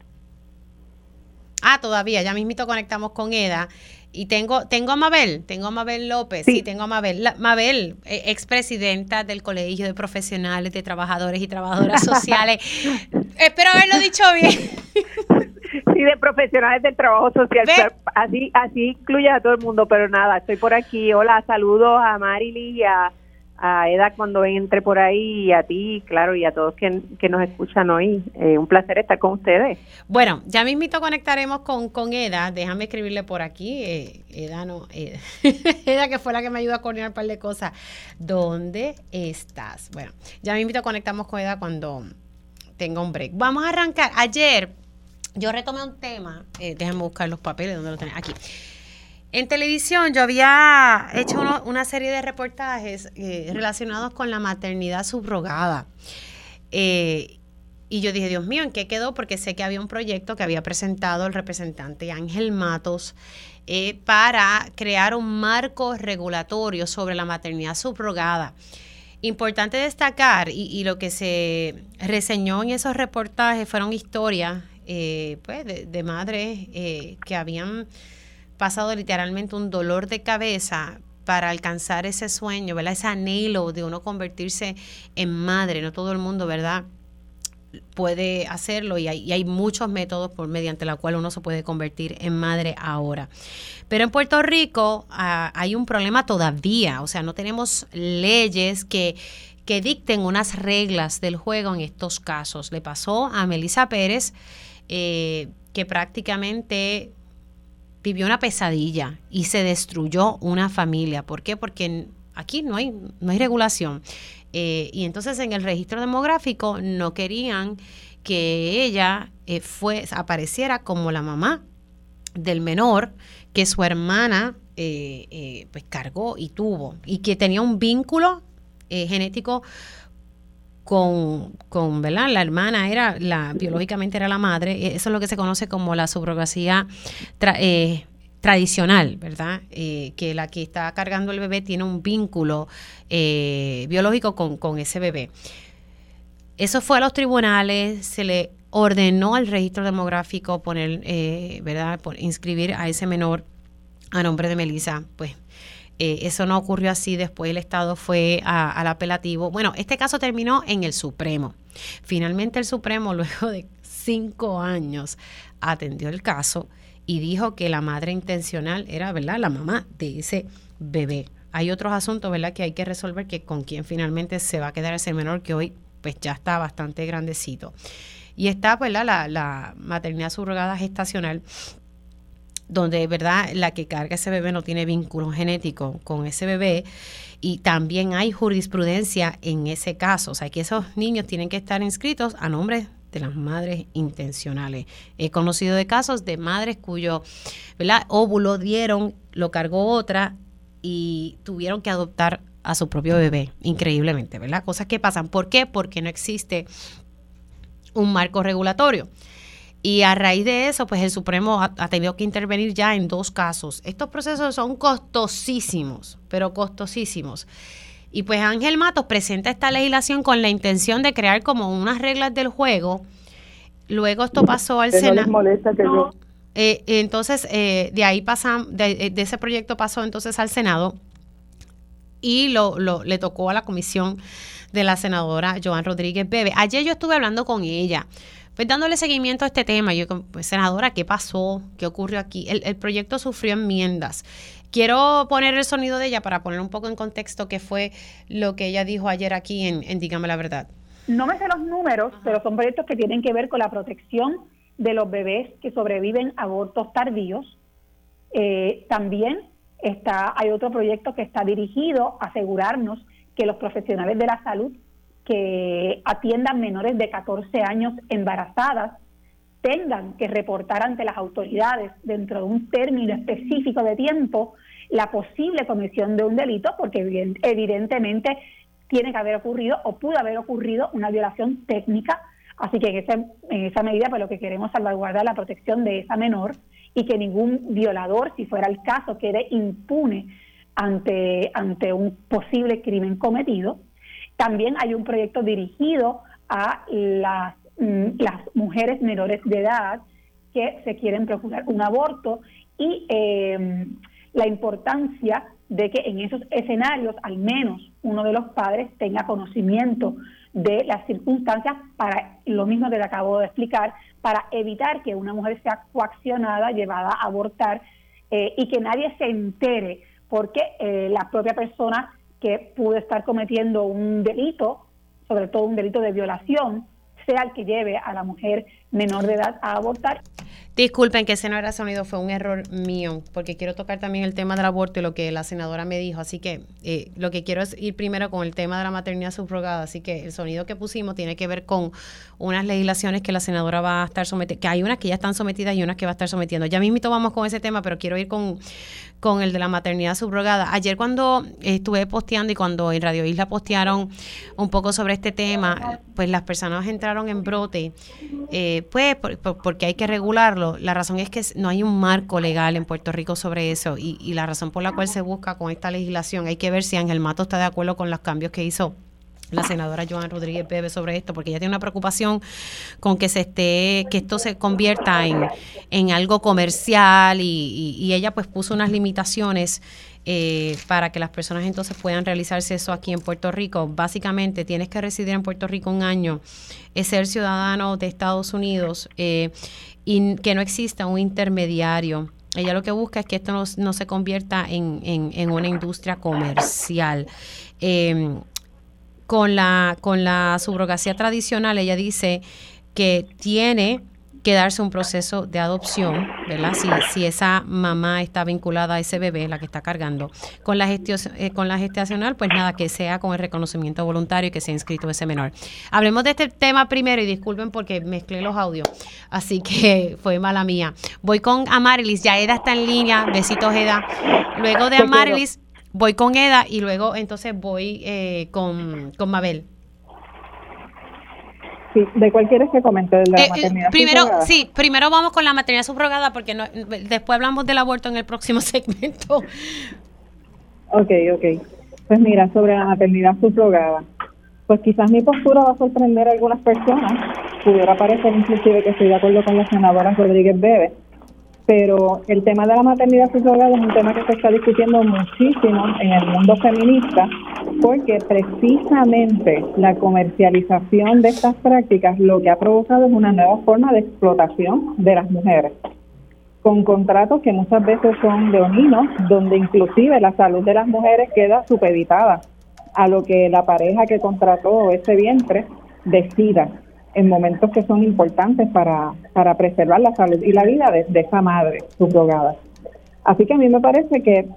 Ah, todavía, ya mismito conectamos con Eda. Y tengo, tengo a Mabel, tengo a Mabel López, sí, tengo a Mabel. Mabel, eh, expresidenta del Colegio de Profesionales de Trabajadores y Trabajadoras Sociales. Espero haberlo dicho bien. sí, de profesionales del trabajo social. Así, así incluye a todo el mundo, pero nada, estoy por aquí. Hola, saludos a Marily y a a Eda cuando entre por ahí y a ti, claro, y a todos que, que nos escuchan hoy. Eh, un placer estar con ustedes. Bueno, ya mismito conectaremos con, con Eda. Déjame escribirle por aquí. Eh, Eda no, Eda. Eda que fue la que me ayudó a coordinar un par de cosas. ¿Dónde estás? Bueno, ya mismito conectamos con Eda cuando tenga un break. Vamos a arrancar. Ayer yo retomé un tema. Eh, déjame buscar los papeles. ¿Dónde lo tenés? Aquí En televisión yo había hecho una serie de reportajes eh, relacionados con la maternidad subrogada. Eh, y yo dije, Dios mío, ¿en qué quedó? Porque sé que había un proyecto que había presentado el representante Ángel Matos eh, para crear un marco regulatorio sobre la maternidad subrogada. Importante destacar, y, lo que se reseñó en esos reportajes fueron historias pues, de, de madres que habían pasado literalmente un dolor de cabeza para alcanzar ese sueño, ¿verdad? Ese anhelo de uno convertirse en madre. No todo el mundo, ¿verdad? puede hacerlo y hay, muchos métodos por mediante los cuales uno se puede convertir en madre ahora. Pero en Puerto Rico ah, hay un problema todavía, o sea, no tenemos leyes que, que dicten unas reglas del juego en estos casos. Le pasó a Melissa Pérez, eh, que prácticamente vivió una pesadilla y se destruyó una familia. ¿Por qué? Porque aquí no hay, no hay regulación. Eh, y entonces en el registro demográfico no querían que ella eh, fue, apareciera como la mamá del menor que su hermana eh, pues cargó y tuvo y que tenía un vínculo genético con, con ¿verdad? La hermana era, la biológicamente era la madre, e, eso es lo que se conoce como la subrogacía eh, tradicional, ¿verdad? Eh, que la que está cargando el bebé tiene un vínculo eh, biológico con, ese bebé. Eso fue a los tribunales, se le ordenó al registro demográfico poner, ¿verdad? inscribir a ese menor a nombre de Melissa, pues eh, eso no ocurrió así, después el Estado fue al apelativo. Bueno, este caso terminó en el Supremo. Finalmente el Supremo, luego de cinco años, atendió el caso y dijo que la madre intencional era, ¿verdad?, la mamá de ese bebé. Hay otros asuntos, ¿verdad?, que hay que resolver, que con quién finalmente se va a quedar ese menor que hoy pues ya está bastante grandecito. Y está, ¿verdad?, la, la maternidad subrogada gestacional donde verdad la que carga ese bebé no tiene vínculo genético con ese bebé y también hay jurisprudencia en ese caso, o sea que esos niños tienen que estar inscritos a nombre de las madres intencionales. He conocido de casos de madres cuyo ¿verdad? óvulo dieron, lo cargó otra y tuvieron que adoptar a su propio bebé, increíblemente, ¿verdad? Cosas que pasan. ¿Por qué? Porque no existe un marco regulatorio. Y a raíz de eso, pues el Supremo ha, tenido que intervenir ya en dos casos. Estos procesos son costosísimos, pero costosísimos. Y pues Ángel Matos presenta esta legislación con la intención de crear como unas reglas del juego. Luego esto pasó al Senado. Eh, entonces, eh, de ahí pasan, de, de, ese proyecto pasó entonces al Senado y lo, lo, le tocó a la comisión de la senadora Joan Rodríguez Bebe. Ayer yo estuve hablando con ella pues dándole seguimiento a este tema, yo pues senadora, ¿qué pasó? ¿Qué ocurrió aquí? El, proyecto sufrió enmiendas. Quiero poner el sonido de ella para poner un poco en contexto qué fue lo que ella dijo ayer aquí en, Dígame la Verdad. No me sé los números, pero son proyectos que tienen que ver con la protección de los bebés que sobreviven a abortos tardíos. Eh, también está, hay otro proyecto que está dirigido a asegurarnos que los profesionales de la salud que atiendan menores de 14 años embarazadas tengan que reportar ante las autoridades dentro de un término específico de tiempo la posible comisión de un delito, porque evidentemente tiene que haber ocurrido o pudo haber ocurrido una violación técnica. Así que en, ese, en esa medida, pues lo que queremos es salvaguardar la protección de esa menor y que ningún violador, si fuera el caso, quede impune ante, ante un posible crimen cometido. También hay un proyecto dirigido a las, mm, las mujeres menores de edad que se quieren procurar un aborto y em, la importancia de que en esos escenarios al menos uno de los padres tenga conocimiento de las circunstancias para lo mismo que le acabo de explicar, para evitar que una mujer sea coaccionada, llevada a abortar eh, y que nadie se entere porque eh, la propia persona que pudo estar cometiendo un delito, sobre todo un delito de violación, sea el que lleve a la mujer menor de edad a abortar. Disculpen que ese no era sonido, fue un error mío, porque quiero tocar también el tema del aborto y lo que la senadora me dijo. Así que eh, lo que quiero es ir primero con el tema de la maternidad subrogada. Así que el sonido que pusimos tiene que ver con unas legislaciones que la senadora va a estar sometida, que hay unas que ya están sometidas y unas que va a estar sometiendo. Ya mismo vamos con ese tema, pero quiero ir con, con el de la maternidad subrogada. Ayer cuando estuve posteando y cuando en Radio Isla postearon un poco sobre este tema, pues las personas entraron en brote, eh, pues porque hay que regularlo. La razón es que no hay un marco legal en Puerto Rico sobre eso y, y la razón por la cual se busca con esta legislación, hay que ver si Ángel Mato está de acuerdo con los cambios que hizo la senadora Joan Rodríguez Bebe sobre esto, porque ella tiene una preocupación con que se esté, que esto se convierta en, en algo comercial y, ella pues puso unas limitaciones eh, para que las personas entonces puedan realizarse eso aquí en Puerto Rico. Básicamente tienes que residir en Puerto Rico un año, es ser ciudadano de Estados Unidos eh, y que no exista un intermediario. Ella lo que busca es que esto no, se convierta en, una industria comercial. Eh, con la, con la subrogacía tradicional, ella dice que tiene que darse un proceso de adopción, ¿verdad? Si, si esa mamá está vinculada a ese bebé, la que está cargando. Con la, gestión, eh, con la gestacional, pues nada, que sea con el reconocimiento voluntario y que sea inscrito ese menor. Hablemos de este tema primero y disculpen porque mezclé los audios, así que fue mala mía. Voy con Amarilis, ya Eda está en línea, besitos Eda. Luego de Amarilis, voy con Eda y luego entonces voy eh, con, con Mabel. Sí, ¿de cuál quieres que comente? ¿De la eh, eh, maternidad primero, sí, primero vamos con la maternidad subrogada porque no, después hablamos del aborto en el próximo segmento. Ok, ok. Pues mira, sobre la maternidad subrogada, pues quizás mi postura va a sorprender a algunas personas. Pudiera parecer inclusive que estoy de acuerdo con la senadora Rodríguez Bebe, pero el tema de la maternidad subrogada es un tema que se está discutiendo muchísimo en el mundo feminista porque precisamente la comercialización de estas prácticas lo que ha provocado es una nueva forma de explotación de las mujeres con contratos que muchas veces son leoninos, donde inclusive la salud de las mujeres queda supeditada a lo que la pareja que contrató ese vientre decida en momentos que son importantes para, para preservar la salud y la vida de, esa madre subrogada. Así que a mí me parece que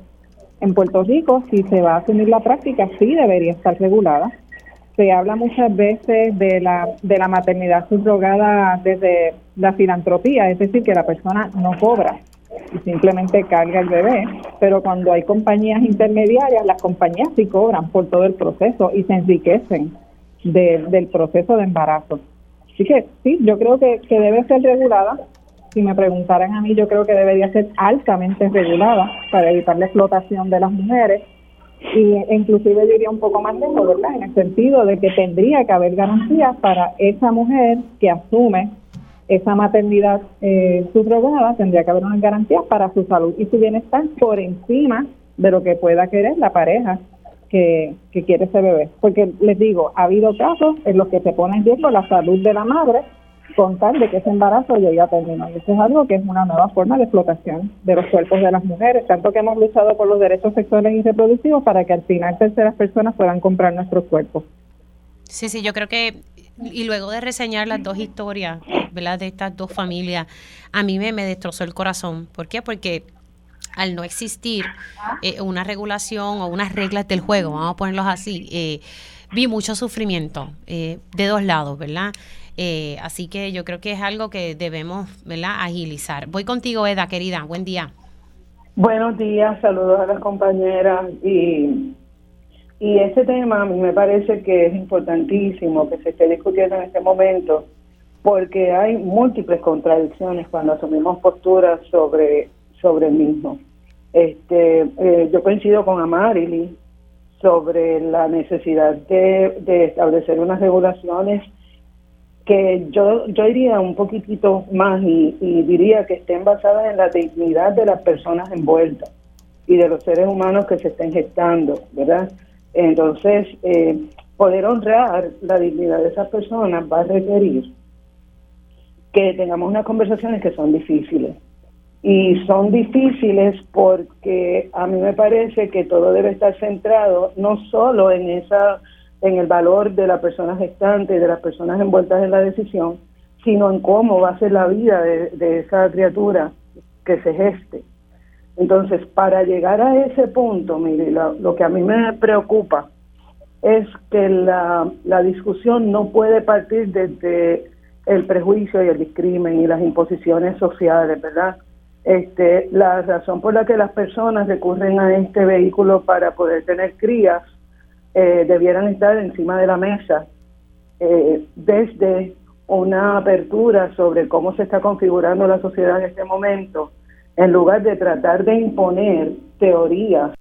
en Puerto Rico, si se va a asumir la práctica, sí debería estar regulada. Se habla muchas veces de la, de la maternidad subrogada desde la filantropía, es decir, que la persona no cobra y simplemente carga el bebé, pero cuando hay compañías intermediarias, las compañías sí cobran por todo el proceso y se enriquecen del proceso de embarazo. Así que sí, yo creo que, que debe ser regulada. Si me preguntaran a mí, yo creo que debería ser altamente regulada para evitar la explotación de las mujeres y inclusive diría un poco más lejos, ¿verdad? En el sentido de que tendría que haber garantías para esa mujer que asume esa maternidad eh, subrogada, tendría que haber unas garantías para su salud y su bienestar por encima de lo que pueda querer la pareja que, quiere ese bebé. Porque les digo, ha habido casos en los que se pone en riesgo la salud de la madre con tal de que ese embarazo llegue a término. Y eso es algo que es una nueva forma de explotación de los cuerpos de las mujeres, tanto que hemos luchado por los derechos sexuales y reproductivos para que al final terceras personas puedan comprar nuestros cuerpos. Sí, sí, yo creo que y luego de reseñar las dos historias, ¿verdad? De estas dos familias, a mí me, me destrozó el corazón. ¿Por qué? Porque al no existir eh, una regulación o unas reglas del juego, vamos a ponerlos así, eh, vi mucho sufrimiento eh, de dos lados, ¿verdad? así que yo creo que es algo que debemos, ¿verdad? Agilizar. Voy contigo, Eda, querida. Buen día. Buenos días, saludos a las compañeras y y ese tema a mí me parece que es importantísimo que se esté discutiendo en este momento porque hay múltiples contradicciones cuando asumimos posturas sobre sobre el mismo. Este, eh, yo coincido con Amarili sobre la necesidad de, establecer unas regulaciones que yo, yo iría un poquitito más y, diría que estén basadas en la dignidad de las personas envueltas y de los seres humanos que se estén gestando, ¿verdad? Entonces, eh, poder honrar la dignidad de esas personas va a requerir que tengamos unas conversaciones que son difíciles y son difíciles porque a mí me parece que todo debe estar centrado no solo en esa en el valor de la persona gestante de las personas envueltas en la decisión, sino en cómo va a ser la vida de, de esa criatura que se geste. Entonces, para llegar a ese punto, mire, lo, lo que a mí me preocupa es que la, la discusión no puede partir desde el prejuicio y el discrimen y las imposiciones sociales, ¿verdad? Este, la razón por la que las personas recurren a este vehículo para poder tener crías eh, debieran estar encima de la mesa eh, desde una apertura sobre cómo se está configurando la sociedad en este momento, en lugar de tratar de imponer teorías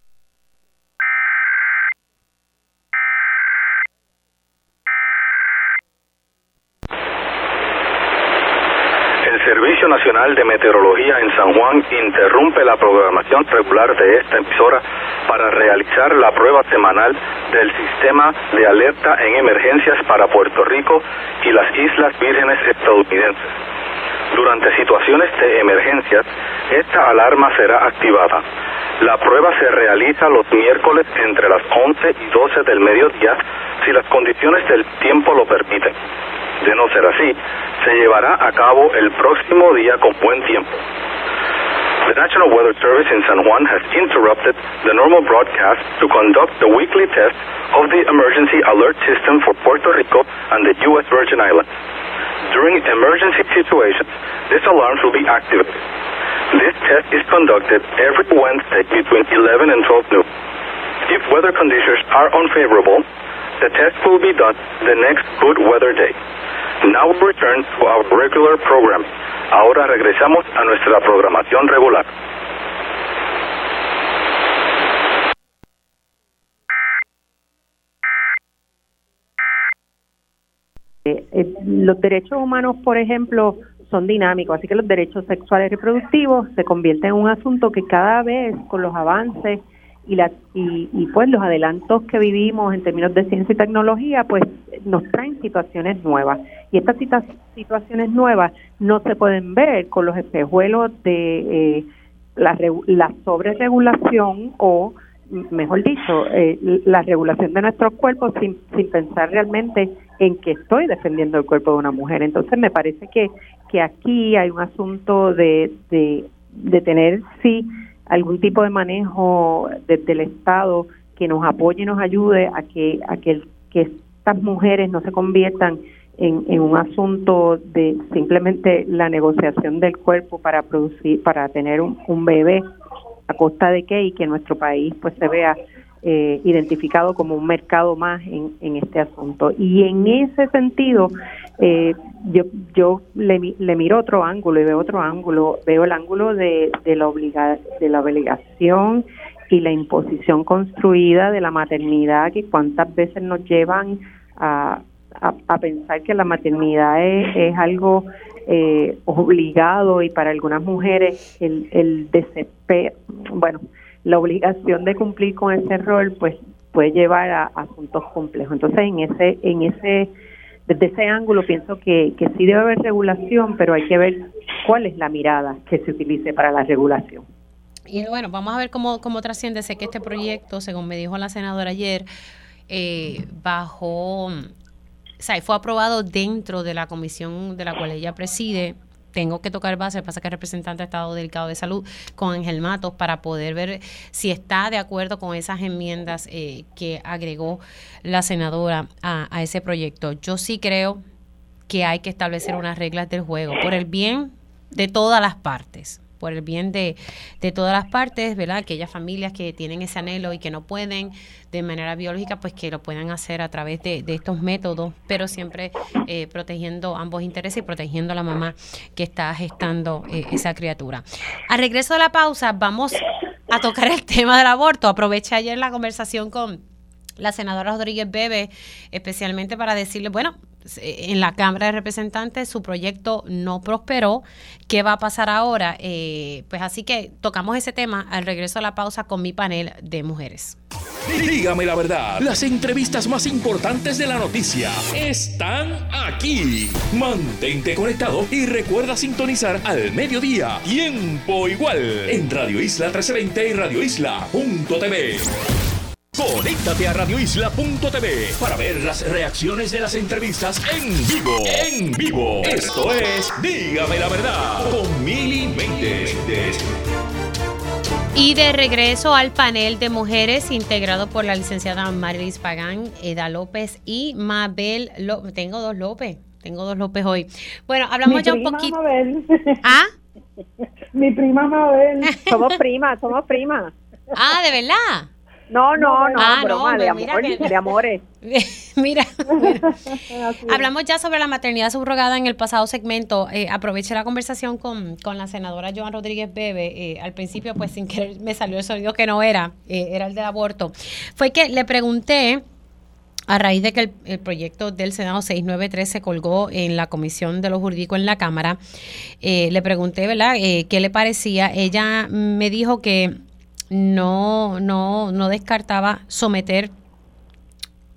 El Servicio Nacional de Meteorología en San Juan interrumpe la programación regular de esta emisora para realizar la prueba semanal del sistema de alerta en emergencias para Puerto Rico y las Islas Vírgenes estadounidenses. Durante situaciones de emergencias, esta alarma será activada. La prueba se realiza los miércoles entre las 11 y 12 del mediodía si las condiciones del tiempo lo permiten. De no ser así, se llevará a cabo el próximo día con buen tiempo. The National Weather Service in San Juan has interrupted the normal broadcast to conduct the weekly test of the emergency alert system for Puerto Rico and the U.S. Virgin Islands. During emergency situations, these alarms will be activated. This test is conducted every Wednesday between 11 and 12 noon. If weather conditions are unfavorable, the test will be done the next good weather day. Now we return to our regular program. Ahora regresamos a nuestra programación regular. Eh, eh, los derechos humanos, por ejemplo, son dinámicos, así que los derechos sexuales reproductivos se convierten en un asunto que cada vez con los avances y, la, y, y pues los adelantos que vivimos en términos de ciencia y tecnología, pues nos traen situaciones nuevas. Y estas situa- situaciones nuevas no se pueden ver con los espejuelos de eh, la, la sobreregulación o, mejor dicho, eh, la regulación de nuestros cuerpos sin, sin pensar realmente en que estoy defendiendo el cuerpo de una mujer. Entonces me parece que, que aquí hay un asunto de, de, tener, sí, algún tipo de manejo desde el Estado que nos apoye y nos ayude a que, a que, que estas mujeres no se conviertan en, en un asunto de simplemente la negociación del cuerpo para producir, para tener un, un bebé a costa de qué y que nuestro país pues se vea eh, identificado como un mercado más en, en este asunto. Y en ese sentido, eh, yo, yo le, le miro otro ángulo y veo otro ángulo, veo el ángulo de, de, la, obliga, de la obligación y la imposición construida de la maternidad que cuántas veces nos llevan a, a, a pensar que la maternidad es, es algo eh, obligado y para algunas mujeres el, el desespero, bueno, la obligación de cumplir con ese rol pues puede llevar a, asuntos complejos. Entonces en ese, en ese, desde ese ángulo pienso que, que sí debe haber regulación, pero hay que ver cuál es la mirada que se utilice para la regulación. Y bueno, vamos a ver cómo, cómo trasciende. Sé que este proyecto, según me dijo la senadora ayer, eh, bajo, o sea, fue aprobado dentro de la comisión de la cual ella preside. Tengo que tocar base, pasa que el representante ha estado delicado de salud con Ángel Matos para poder ver si está de acuerdo con esas enmiendas eh, que agregó la senadora a, a ese proyecto. Yo sí creo que hay que establecer unas reglas del juego por el bien de todas las partes por el bien de, de todas las partes, ¿verdad? Aquellas familias que tienen ese anhelo y que no pueden de manera biológica, pues que lo puedan hacer a través de, estos métodos, pero siempre eh, protegiendo ambos intereses y protegiendo a la mamá que está gestando eh, esa criatura. Al regreso de la pausa, vamos a tocar el tema del aborto. Aproveché ayer la conversación con la senadora Rodríguez Bebe, especialmente para decirle, bueno, en la Cámara de Representantes su proyecto no prosperó. ¿Qué va a pasar ahora? Eh, pues así que tocamos ese tema al regreso a la pausa con mi panel de mujeres. Dígame la verdad, las entrevistas más importantes de la noticia están aquí. Mantente conectado y recuerda sintonizar al mediodía, tiempo igual, en Radio Isla 1320 y Radio Isla.tv. Conéctate a radioisla.tv para ver las reacciones de las entrevistas en vivo. En vivo. Esto es Dígame la verdad con Mili Méndez. Y de regreso al panel de mujeres integrado por la licenciada Marilis Pagán, Eda López y Mabel López. Tengo dos López, tengo dos López hoy. Bueno, hablamos Mi ya un prima poquito. Mabel. ¿Ah? Mi prima Mabel. Somos primas, somos primas. Ah, ¿de verdad? No, no, no, Ah, no, broma, de, pues mira amor, que- de amores. Mira, mira. hablamos ya sobre la maternidad subrogada en el pasado segmento. Eh, aproveché la conversación con, con la senadora Joan Rodríguez Bebe. Eh, al principio, pues sin querer me salió el sonido que no era, eh, era el del aborto. Fue que le pregunté, a raíz de que el, el proyecto del Senado 693 se colgó en la Comisión de lo Jurídico en la Cámara, eh, le pregunté, ¿verdad?, eh, qué le parecía. Ella me dijo que no, no, no descartaba someter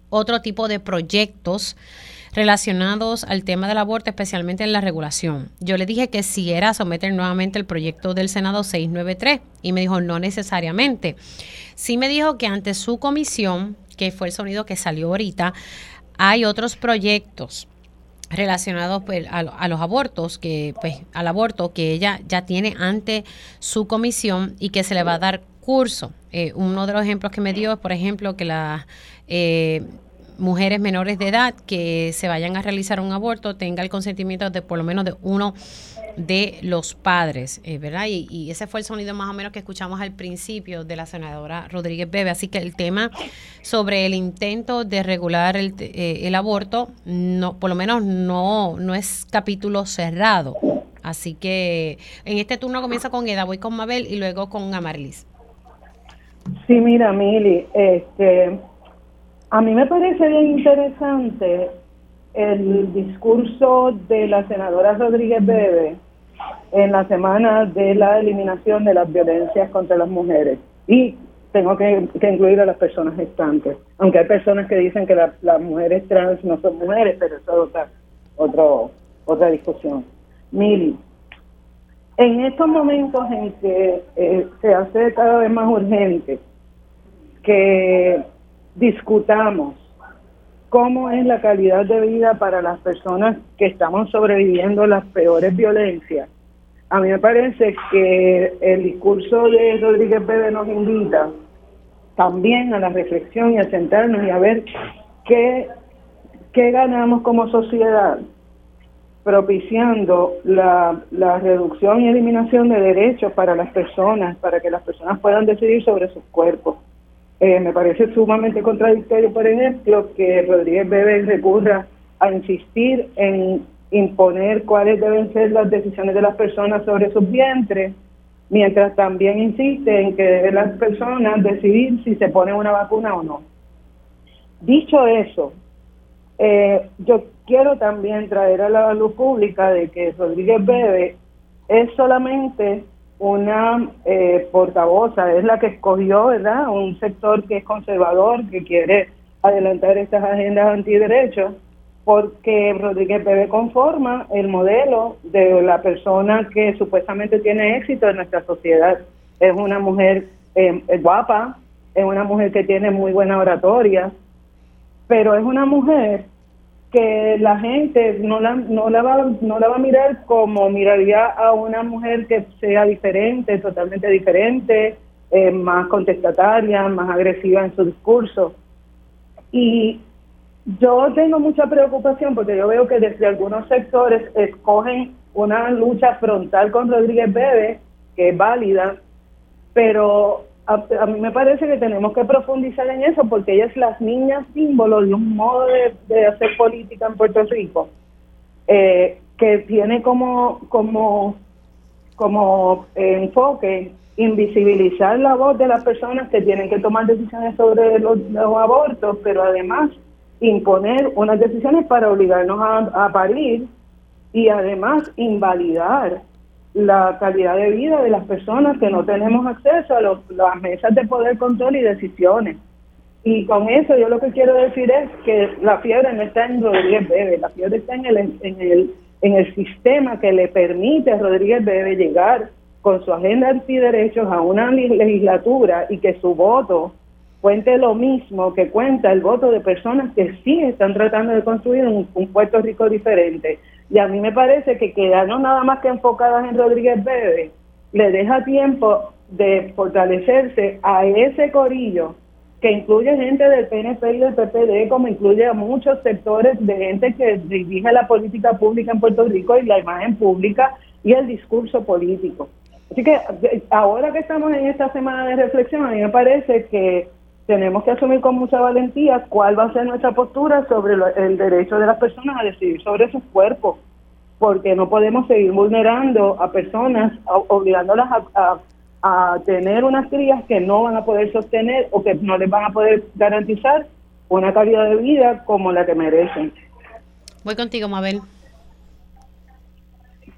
otro tipo de proyectos relacionados al tema del aborto, especialmente en la regulación. Yo le dije que si era someter nuevamente el proyecto del Senado 693 y me dijo no necesariamente. Sí me dijo que ante su comisión, que fue el sonido que salió ahorita, hay otros proyectos relacionados pues, a, a los abortos, que pues al aborto que ella ya tiene ante su comisión y que se le va a dar curso. Eh, uno de los ejemplos que me dio es, por ejemplo, que las eh, mujeres menores de edad que se vayan a realizar un aborto tenga el consentimiento de por lo menos de uno de los padres, eh, ¿verdad? Y, y ese fue el sonido más o menos que escuchamos al principio de la senadora Rodríguez Bebe. Así que el tema sobre el intento de regular el, eh, el aborto, no, por lo menos no, no es capítulo cerrado. Así que en este turno comienza con Eda, voy con Mabel y luego con Amarlis. Sí, mira, Mili, este, a mí me parece bien interesante el discurso de la senadora Rodríguez Bebe en la semana de la eliminación de las violencias contra las mujeres. Y tengo que, que incluir a las personas gestantes, aunque hay personas que dicen que la- las mujeres trans no son mujeres, pero eso es otra, otro, otra discusión. Mili, en estos momentos en que eh, se hace cada vez más urgente que discutamos cómo es la calidad de vida para las personas que estamos sobreviviendo las peores violencias, a mí me parece que el discurso de Rodríguez Bebe nos invita también a la reflexión y a sentarnos y a ver qué, qué ganamos como sociedad propiciando la, la reducción y eliminación de derechos para las personas, para que las personas puedan decidir sobre sus cuerpos. Eh, me parece sumamente contradictorio, por ejemplo, que Rodríguez Bebe recurra a insistir en imponer cuáles deben ser las decisiones de las personas sobre sus vientres, mientras también insiste en que deben las personas decidir si se ponen una vacuna o no. Dicho eso, eh, yo quiero también traer a la luz pública de que Rodríguez Bebe es solamente una eh, portavoza, es la que escogió, ¿verdad? Un sector que es conservador, que quiere adelantar estas agendas antiderechos, porque Rodríguez Bebe conforma el modelo de la persona que supuestamente tiene éxito en nuestra sociedad. Es una mujer eh, guapa, es una mujer que tiene muy buena oratoria, pero es una mujer que la gente no la, no la va no la va a mirar como miraría a una mujer que sea diferente, totalmente diferente, eh, más contestataria, más agresiva en su discurso. Y yo tengo mucha preocupación porque yo veo que desde algunos sectores escogen una lucha frontal con Rodríguez Bebe, que es válida, pero a, a mí me parece que tenemos que profundizar en eso porque ella es la niña símbolo de un modo de, de hacer política en Puerto Rico eh, que tiene como como como enfoque invisibilizar la voz de las personas que tienen que tomar decisiones sobre los, los abortos, pero además imponer unas decisiones para obligarnos a, a parir y además invalidar la calidad de vida de las personas que no tenemos acceso a los- las mesas de poder, control y decisiones. Y con eso yo lo que quiero decir es que la fiebre no está en Rodríguez Bebe, la fiebre está en el, en el, en el sistema que le permite a Rodríguez Bebe llegar con su agenda antiderechos a una legislatura y que su voto cuente lo mismo que cuenta el voto de personas que sí están tratando de construir un, un Puerto Rico diferente. Y a mí me parece que quedarnos nada más que enfocadas en Rodríguez Bebe le deja tiempo de fortalecerse a ese corillo que incluye gente del PNP y del PPD, como incluye a muchos sectores de gente que dirige la política pública en Puerto Rico y la imagen pública y el discurso político. Así que eh, ahora que estamos en esta semana de reflexión, a mí me parece que tenemos que asumir con mucha valentía cuál va a ser nuestra postura sobre lo- el derecho de las personas a decidir sobre sus cuerpos, porque no podemos seguir vulnerando a personas, obligándolas a, a- a tener unas crías que no van a poder sostener o que no les van a poder garantizar una calidad de vida como la que merecen. Voy contigo, Mabel.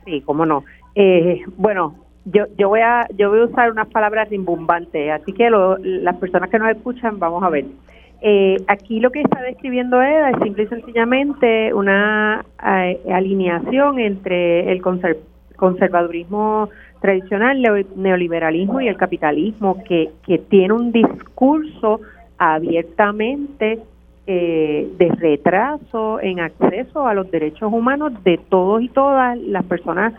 Sí, cómo no. Eh, bueno, yo, yo voy a yo voy a usar unas palabras rimbombantes, así que lo- las personas que nos escuchan, vamos a ver. Eh, aquí lo que está describiendo Eda es simple y sencillamente una eh, alineación entre el conser- conservadurismo tradicional, leo- neoliberalismo y el capitalismo, que, que tiene un discurso abiertamente eh, de retraso en acceso a los derechos humanos de todos y todas las personas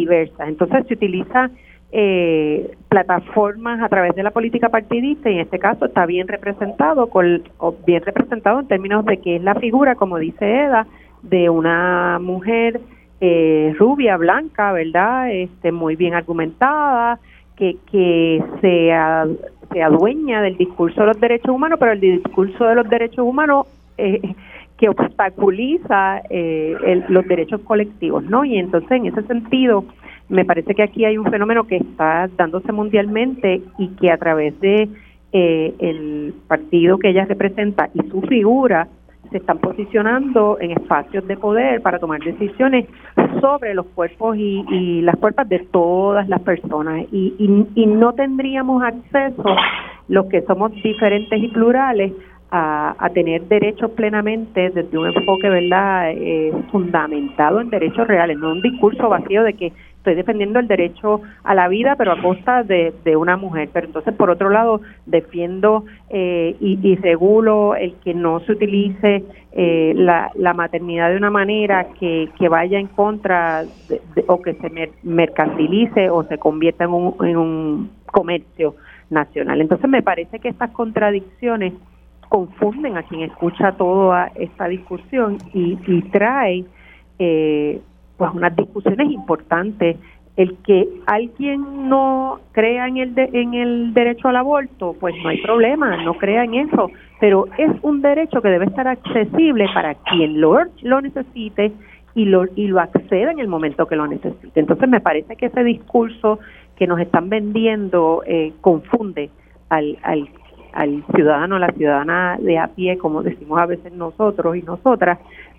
diversas. Entonces se utiliza eh, plataformas a través de la política partidista y en este caso está bien representado con bien representado en términos de que es la figura, como dice Eda, de una mujer eh, rubia, blanca, ¿verdad? Este, muy bien argumentada, que, que se, a- se adueña del discurso de los derechos humanos, pero el discurso de los derechos humanos eh, que obstaculiza eh, el- los derechos colectivos, ¿no? Y entonces, en ese sentido, me parece que aquí hay un fenómeno que está dándose mundialmente y que a través de eh, el partido que ella representa y su figura se están posicionando en espacios de poder para tomar decisiones sobre los cuerpos y, y las cuerpos de todas las personas y, y, y no tendríamos acceso los que somos diferentes y plurales a, a tener derechos plenamente desde un enfoque verdad eh, fundamentado en derechos reales no un discurso vacío de que estoy defendiendo el derecho a la vida pero a costa de, de una mujer. Pero entonces por otro lado defiendo eh, y, y regulo el que no se utilice eh, la, la maternidad de una manera que, que vaya en contra de- o que se mer- mercantilice o se convierta en un comercio nacional. Entonces me parece que estas contradicciones confunden a quien escucha toda esta discusión y, y trae eh, pues unas discusiones importantes. El que alguien no crea en el de- en el derecho al aborto pues no hay problema no crea en eso. Pero es un derecho que debe estar accesible para quien lo lo necesite y lo y lo acceda en el momento que lo necesite. Entonces me parece que ese discurso que nos están vendiendo eh, confunde al, al al ciudadano, a la ciudadana de a pie, como decimos a veces nosotros y nosotras,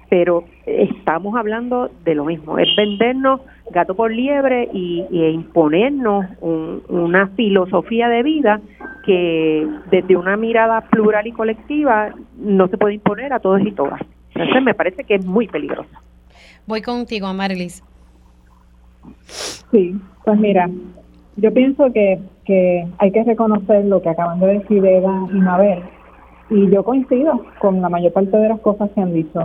pero estamos hablando de lo mismo, es vendernos gato por liebre y, y imponernos un- una filosofía de vida que desde una mirada plural y colectiva no se puede imponer a todos y todas. Entonces me parece que es muy peligroso. Voy contigo, Amarilis. Sí, pues mira, yo pienso que, que hay que reconocer lo que acaban de decir Eva y Mabel, y yo coincido con la mayor parte de las cosas que han dicho.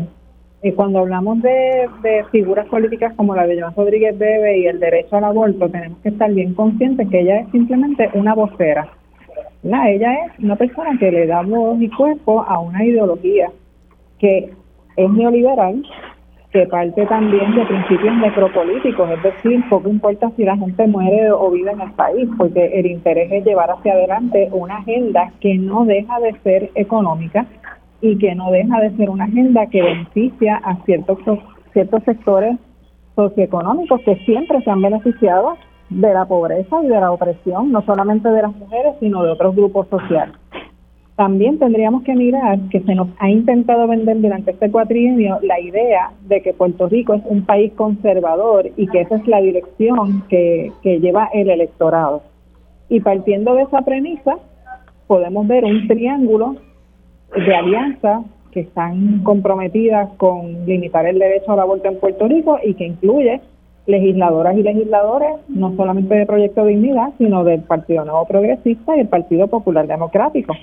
Eh, cuando hablamos de, de figuras políticas como la de Joan Rodríguez Bebe y el derecho al aborto, tenemos que estar bien conscientes que ella es simplemente una vocera. Ella es una persona que le da voz y cuerpo a una ideología que es neoliberal, que parte también de principios necropolíticos, es decir, poco importa si la gente muere o vive en el país, porque el interés es llevar hacia adelante una agenda que no deja de ser económica y que no deja de ser una agenda que beneficia a ciertos ciertos sectores socioeconómicos que siempre se han beneficiado de la pobreza y de la opresión, no solamente de las mujeres, sino de otros grupos sociales. También tendríamos que mirar que se nos ha intentado vender durante este cuatrienio la idea de que Puerto Rico es un país conservador y que esa es la dirección que, lleva el electorado. Y partiendo de esa premisa, podemos ver un triángulo de alianzas que están comprometidas con limitar el derecho al aborto en Puerto Rico y que incluye legisladoras y legisladores, no solamente de Proyecto Dignidad, sino del Partido Nuevo Progresista y el Partido Popular Democrático.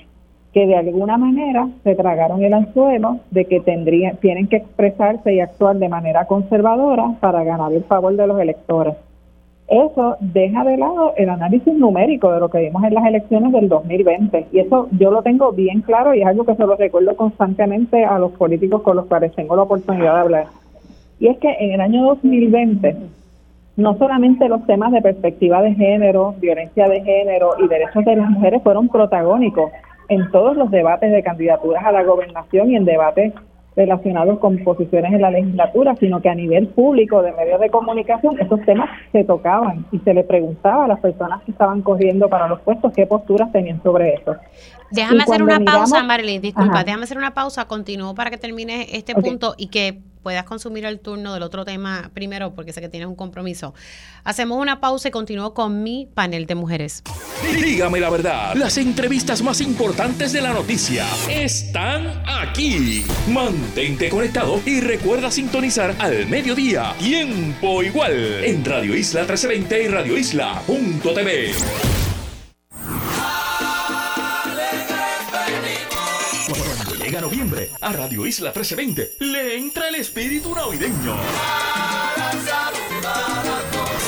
Que de alguna manera se tragaron el anzuelo de que tendrían, tienen que expresarse y actuar de manera conservadora para ganar el favor de los electores. Eso deja de lado el análisis numérico de lo que vimos en las elecciones del 2020 y eso yo lo tengo bien claro y es algo que se lo recuerdo constantemente a los políticos con los cuales tengo la oportunidad de hablar. Y es que en el año 2020 no solamente los temas de perspectiva de género, violencia de género y derechos de las mujeres fueron protagónicos en todos los debates de candidaturas a la gobernación y en debates relacionados con posiciones en la legislatura, sino que a nivel público de medios de comunicación estos temas se tocaban y se le preguntaba a las personas que estaban corriendo para los puestos qué posturas tenían sobre eso. Déjame hacer una pausa, Marilyn, disculpa, déjame hacer una pausa, continúo para que termine este punto y que puedas consumir el turno del otro tema primero, porque sé que tienes un compromiso. Hacemos una pausa y continúo con mi panel de mujeres. Dígame la verdad, las entrevistas más importantes de la noticia están aquí. Mantente conectado y recuerda sintonizar al mediodía, tiempo igual, en Radio Isla 1320 y Radio Isla.tv. llega noviembre, a Radio Isla 1320 le entra el espíritu navideño.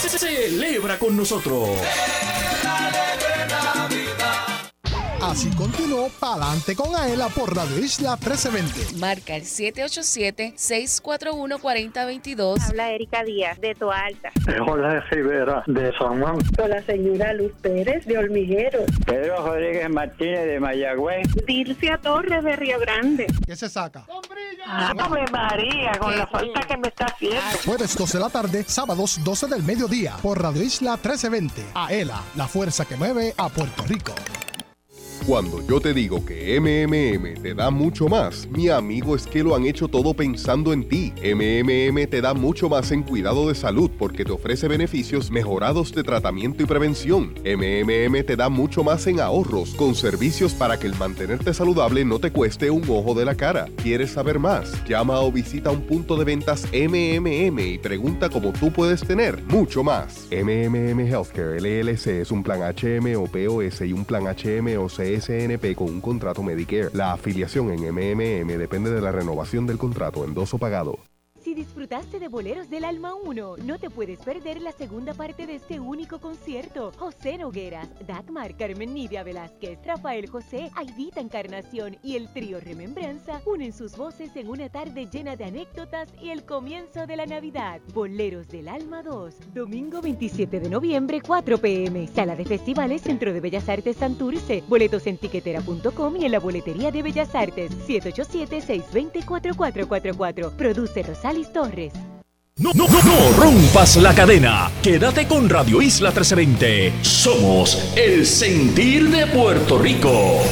Celebra con nosotros. Así continuó Pa'lante con Aela por Radio Isla 1320. Marca el 787-641-4022. Habla Erika Díaz de Toalta. Jorge Rivera de San Juan. Con la señora Luz Pérez de Olmiguero. Pedro Rodríguez Martínez de Mayagüez. Dircia Torres de Río Grande. ¿Qué se saca? Ave María, con la falta que me está haciendo. Jueves 12 de la tarde, sábados 12 del mediodía por Radio Isla 1320. Aela, la fuerza que mueve a Puerto Rico. Cuando yo te digo que MMM te da mucho más, mi amigo es que lo han hecho todo pensando en ti. MMM te da mucho más en cuidado de salud porque te ofrece beneficios mejorados de tratamiento y prevención. MMM te da mucho más en ahorros con servicios para que el mantenerte saludable no te cueste un ojo de la cara. ¿Quieres saber más? Llama o visita un punto de ventas MMM y pregunta cómo tú puedes tener mucho más. MMM Healthcare LLC es un plan HM o POS y un plan HM o CSNP con un contrato Medicare. La afiliación en MMM depende de la renovación del contrato endoso pagado. Si disfrutaste de Boleros del Alma 1, no te puedes perder la segunda parte de este único concierto. José Nogueras, Dagmar, Carmen Nidia Velázquez, Rafael José, Aidita Encarnación y el trío Remembranza unen sus voces en una tarde llena de anécdotas y el comienzo de la Navidad. Boleros del Alma 2, domingo 27 de noviembre, 4 pm, Sala de Festivales, Centro de Bellas Artes Santurce. Boletos en tiquetera.com y en la boletería de Bellas Artes, 787-620-4444. Produce No, no, no, no rompas la cadena. Quédate con Radio Isla 1320. Somos el sentir de Puerto Rico.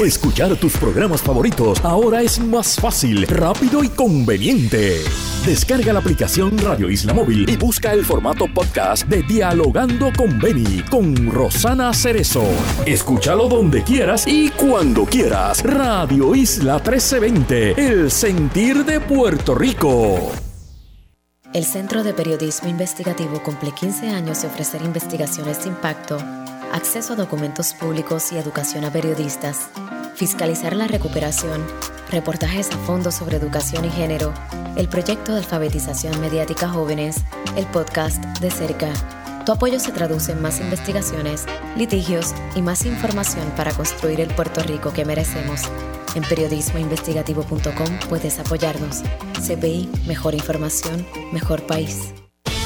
Escuchar tus programas favoritos ahora es más fácil, rápido y conveniente. Descarga la aplicación Radio Isla Móvil y busca el formato podcast de Dialogando con Beni con Rosana Cerezo. Escúchalo donde quieras y cuando quieras. Radio Isla 1320, el sentir de Puerto Rico. El Centro de Periodismo Investigativo cumple 15 años de ofrecer investigaciones de impacto, acceso a documentos públicos y educación a periodistas, fiscalizar la recuperación, reportajes a fondo sobre educación y género, el proyecto de alfabetización mediática jóvenes, el podcast de cerca. Tu apoyo se traduce en más investigaciones, litigios y más información para construir el Puerto Rico que merecemos. En periodismoinvestigativo.com puedes apoyarnos. CPI, mejor información, mejor país.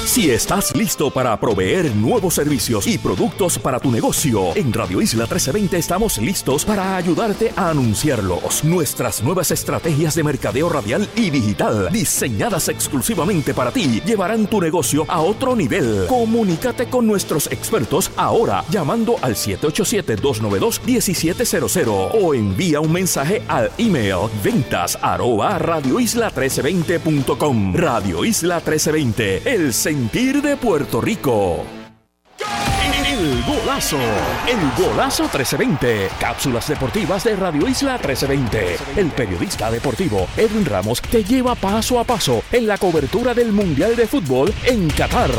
Si estás listo para proveer nuevos servicios y productos para tu negocio, en Radio Isla 1320 estamos listos para ayudarte a anunciarlos. Nuestras nuevas estrategias de mercadeo radial y digital, diseñadas exclusivamente para ti, llevarán tu negocio a otro nivel. Comunícate con nuestros expertos ahora llamando al 787-292-1700 o envía un mensaje al email ventas arroba radioisla1320.com. Radio Isla 1320, el sentir de Puerto Rico. El golazo, el golazo 1320. Cápsulas deportivas de Radio Isla 1320. El periodista deportivo Edwin Ramos te lleva paso a paso en la cobertura del Mundial de Fútbol en Qatar.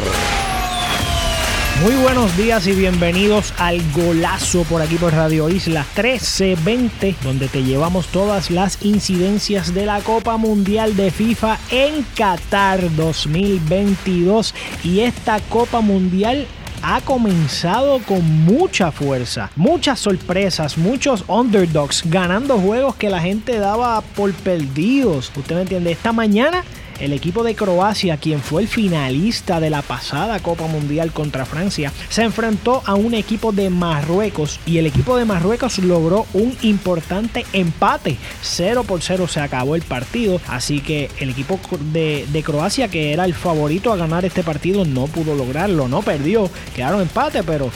Muy buenos días y bienvenidos al Golazo por aquí por Radio Isla 1320, donde te llevamos todas las incidencias de la Copa Mundial de FIFA en Qatar 2022. Y esta Copa Mundial ha comenzado con mucha fuerza, muchas sorpresas, muchos underdogs ganando juegos que la gente daba por perdidos. ¿Usted me entiende? Esta mañana el equipo de Croacia, quien fue el finalista de la pasada Copa Mundial contra Francia, se enfrentó a un equipo de Marruecos y el equipo de Marruecos logró un importante empate. 0 por 0 se acabó el partido, así que el equipo de, de Croacia, que era el favorito a ganar este partido, no pudo lograrlo, no perdió, quedaron empate, pero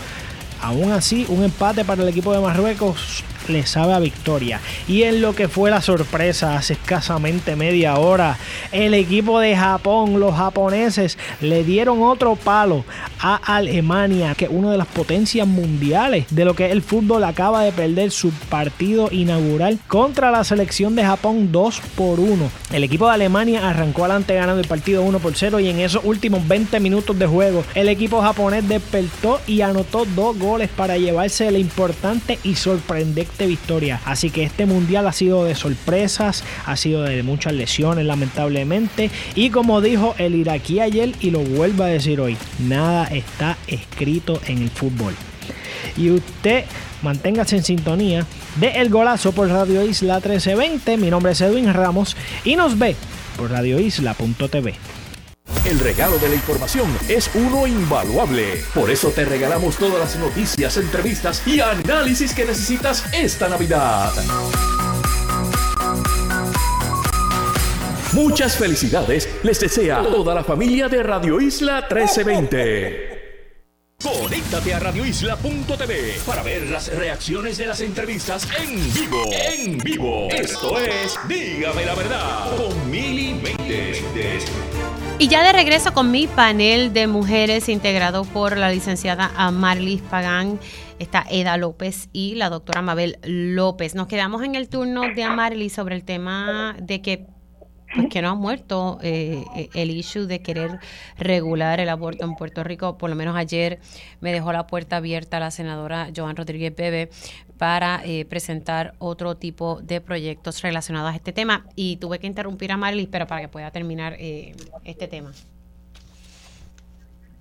aún así un empate para el equipo de Marruecos le sabe a victoria. Y en lo que fue la sorpresa hace escasamente media hora, el equipo de Japón, los japoneses, le dieron otro palo a Alemania, que es una de las potencias mundiales de lo que el fútbol acaba de perder su partido inaugural contra la selección de Japón 2 por 1. El equipo de Alemania arrancó adelante ganando el partido 1 por 0 y en esos últimos 20 minutos de juego el equipo japonés despertó y anotó dos goles para llevarse la importante y sorprendente victoria. Así que este mundial ha sido de sorpresas, ha sido de muchas lesiones lamentablemente y como dijo el iraquí ayer y lo vuelvo a decir hoy, nada está escrito en el fútbol. Y usted manténgase en sintonía de El Golazo por Radio Isla 1320. Mi nombre es Edwin Ramos y nos ve por radioisla.tv. El regalo de la información es uno invaluable. Por eso te regalamos todas las noticias, entrevistas y análisis que necesitas esta Navidad. Muchas felicidades les desea toda la familia de Radio Isla 1320. Conéctate a radioisla.tv para ver las reacciones de las entrevistas en vivo. En vivo. Esto es Dígame la verdad con Mili Méndez. Y ya de regreso con mi panel de mujeres integrado por la licenciada Amarlis Pagán, está Eda López y la doctora Mabel López. Nos quedamos en el turno de Amarlis sobre el tema de que pues que no ha muerto eh, el issue de querer regular el aborto en Puerto Rico. Por lo menos ayer me dejó la puerta abierta la senadora Joan Rodríguez Bebe para eh, presentar otro tipo de proyectos relacionados a este tema. Y tuve que interrumpir a Marlis, pero para que pueda terminar eh, este tema.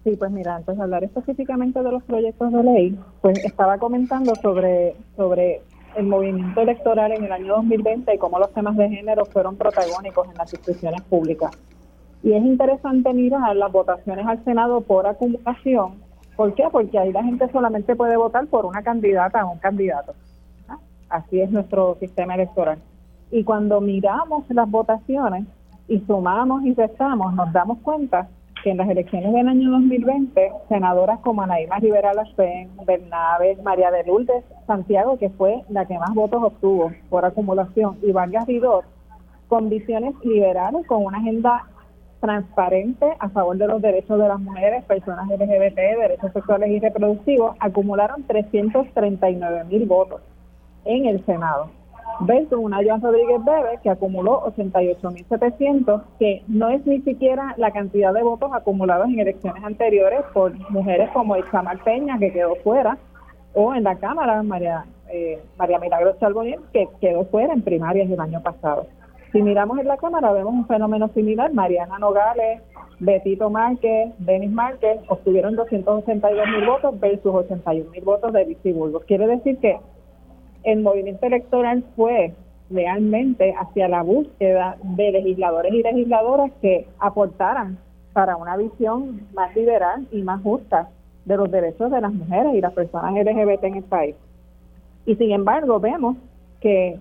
Sí, pues mira, antes de hablar específicamente de los proyectos de ley, pues estaba comentando sobre, sobre el movimiento electoral en el año 2020 y cómo los temas de género fueron protagónicos en las instituciones públicas. Y es interesante mirar las votaciones al Senado por acumulación. ¿Por qué? Porque ahí la gente solamente puede votar por una candidata o un candidato. Así es nuestro sistema electoral. Y cuando miramos las votaciones y sumamos y restamos, nos damos cuenta que en las elecciones del año 2020, senadoras como Anaíma Rivera Lacén, Bernabe, María de Lourdes Santiago, que fue la que más votos obtuvo por acumulación, y Vargas Ridor, con visiones liberales, con una agenda transparente a favor de los derechos de las mujeres, personas LGBT, derechos sexuales y reproductivos, acumularon 339 mil votos en el Senado versus una Joan Rodríguez Bebe que acumuló 88.700, que no es ni siquiera la cantidad de votos acumulados en elecciones anteriores por mujeres como Isamar Peña, que quedó fuera, o en la Cámara María, eh, María Milagros Charbonier, que quedó fuera en primarias el año pasado. Si miramos en la Cámara, vemos un fenómeno similar. Mariana Nogales, Betito Márquez, Denis Márquez obtuvieron 282 mil votos versus 81 mil votos de Vici Quiere decir que el movimiento electoral fue realmente hacia la búsqueda de legisladores y legisladoras que aportaran para una visión más liberal y más justa de los derechos de las mujeres y las personas LGBT en el país. Y sin embargo, vemos que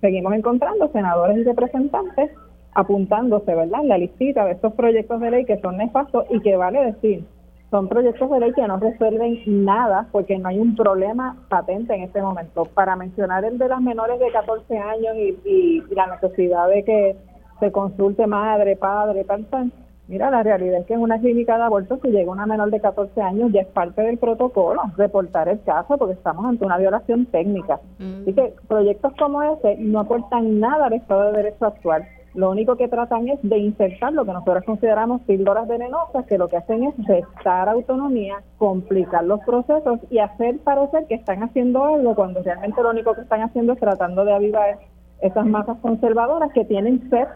seguimos encontrando senadores y representantes apuntándose, ¿verdad?, la listita de estos proyectos de ley que son nefastos y que vale decir son proyectos de ley que no resuelven nada porque no hay un problema patente en este momento. Para mencionar el de las menores de 14 años y, la necesidad de que se consulte madre, padre, tal, tal. Mira, la realidad es que en una clínica de aborto, si llega una menor de 14 años, ya es parte del protocolo reportar el caso porque estamos ante una violación técnica. Así que proyectos como ese no aportan nada al Estado de Derecho actual lo único que tratan es de insertar lo que nosotros consideramos píldoras venenosas, que lo que hacen es restar autonomía, complicar los procesos y hacer parecer que están haciendo algo cuando realmente lo único que están haciendo es tratando de avivar esas masas conservadoras que tienen sed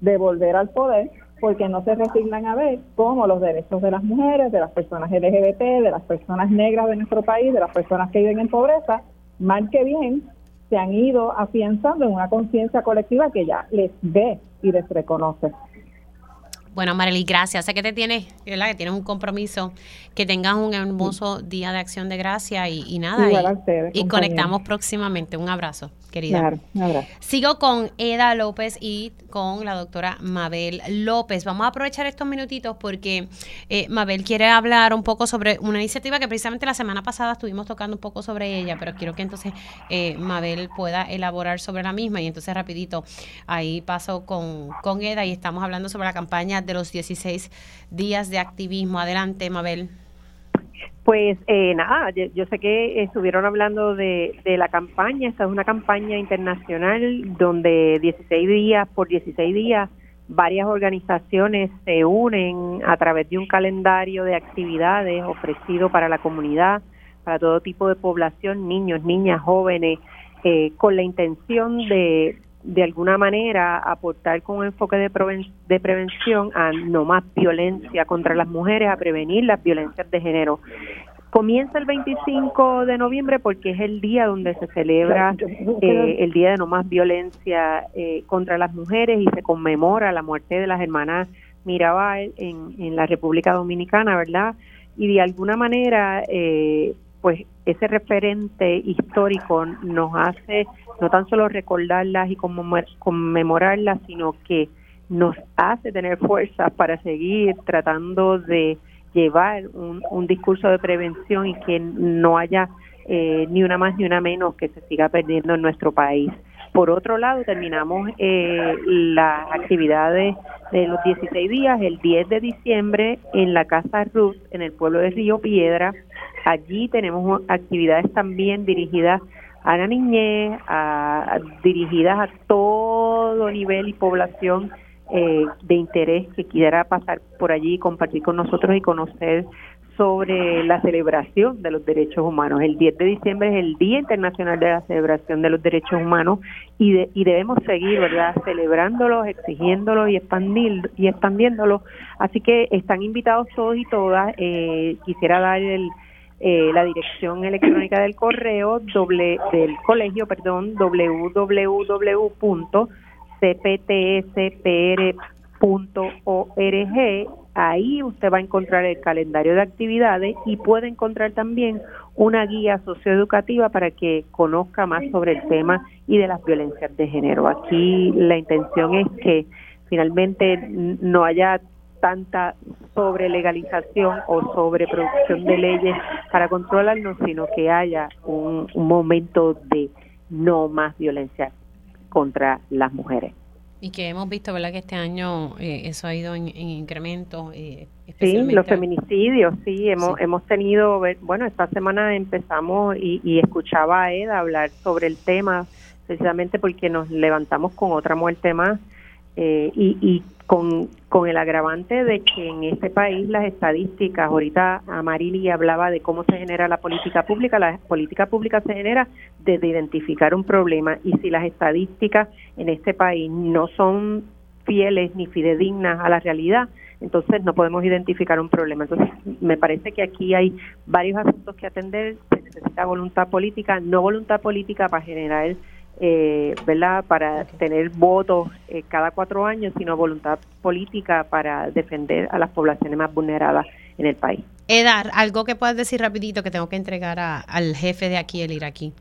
de volver al poder porque no se resignan a ver cómo los derechos de las mujeres, de las personas LGBT, de las personas negras de nuestro país, de las personas que viven en pobreza, mal que bien, se han ido afianzando en una conciencia colectiva que ya les ve y les reconoce. Bueno, Marely, gracias. Sé que te tienes, ¿verdad? Que tienes un compromiso. Que tengas un hermoso día de acción de gracia y, nada. y, conectamos próximamente. Un abrazo, querida. Claro, un abrazo. Sigo con Eda López y con la doctora Mabel López. Vamos a aprovechar estos minutitos porque eh, Mabel quiere hablar un poco sobre una iniciativa que precisamente la semana pasada estuvimos tocando un poco sobre ella, pero quiero que entonces eh, Mabel pueda elaborar sobre la misma. Y entonces rapidito, ahí paso con, con Eda y estamos hablando sobre la campaña de los 16 días de activismo. Adelante, Mabel. Pues eh, nada, yo, sé que estuvieron hablando de, la campaña, esta es una campaña internacional donde 16 días por 16 días varias organizaciones se unen a través de un calendario de actividades ofrecido para la comunidad, para todo tipo de población, niños, niñas, jóvenes, eh, con la intención de, de alguna manera aportar con un enfoque de, de prevención a no más violencia contra las mujeres, a prevenir las violencias de género. Comienza el 25 de noviembre porque es el día donde se celebra eh, el Día de No Más Violencia eh, contra las Mujeres y se conmemora la muerte de las hermanas Mirabal en, en la República Dominicana, ¿verdad? Y de alguna manera, eh, pues ese referente histórico nos hace no tan solo recordarlas y conmemorarlas, sino que nos hace tener fuerza para seguir tratando de llevar un, discurso de prevención y que no haya eh, ni una más ni una menos que se siga perdiendo en nuestro país. Por otro lado, terminamos eh, las actividades de los 16 días el 10 de diciembre en la Casa Ruth, en el pueblo de Río Piedra. Allí tenemos actividades también dirigidas a la niñez, a, dirigidas a todo nivel y población eh, de interés que quiera pasar por allí, compartir con nosotros y conocer sobre la celebración de los derechos humanos. El 10 de diciembre es el Día Internacional de la Celebración de los Derechos Humanos y, y debemos seguir, ¿verdad?, celebrándolos, exigiéndolos y, expandir, y expandiéndolos. Así que están invitados todos y todas. Eh, quisiera dar el, eh, la dirección electrónica del correo del colegio, perdón, www.cptspr.org. Ahí usted va a encontrar el calendario de actividades y puede encontrar también una guía socioeducativa para que conozca más sobre el tema y de las violencias de género. Aquí la intención es que finalmente no haya tanta sobre legalización o sobre producción de leyes para controlarnos, sino que haya un, momento de no más violencia contra las mujeres. Y que hemos visto, ¿verdad?, que este año eh, eso ha ido en, incremento. Eh, sí, los feminicidios, sí, hemos, hemos tenido, bueno, esta semana empezamos y, y escuchaba a Ed hablar sobre el tema, precisamente porque nos levantamos con otra muerte más eh, y, y con, con el agravante de que en este país las estadísticas, ahorita Amarili hablaba de cómo se genera la política pública, la política pública se genera desde identificar un problema y si las estadísticas en este país no son fieles ni fidedignas a la realidad, entonces no podemos identificar un problema. Entonces me parece que aquí hay varios asuntos que atender, se necesita voluntad política, no voluntad política para generar eh, ¿verdad? Para tener votos eh, cada cuatro años, sino voluntad política para defender a las poblaciones más vulneradas en el país. Edar, algo que puedas decir rapidito que tengo que entregar al jefe de aquí, el iraquí.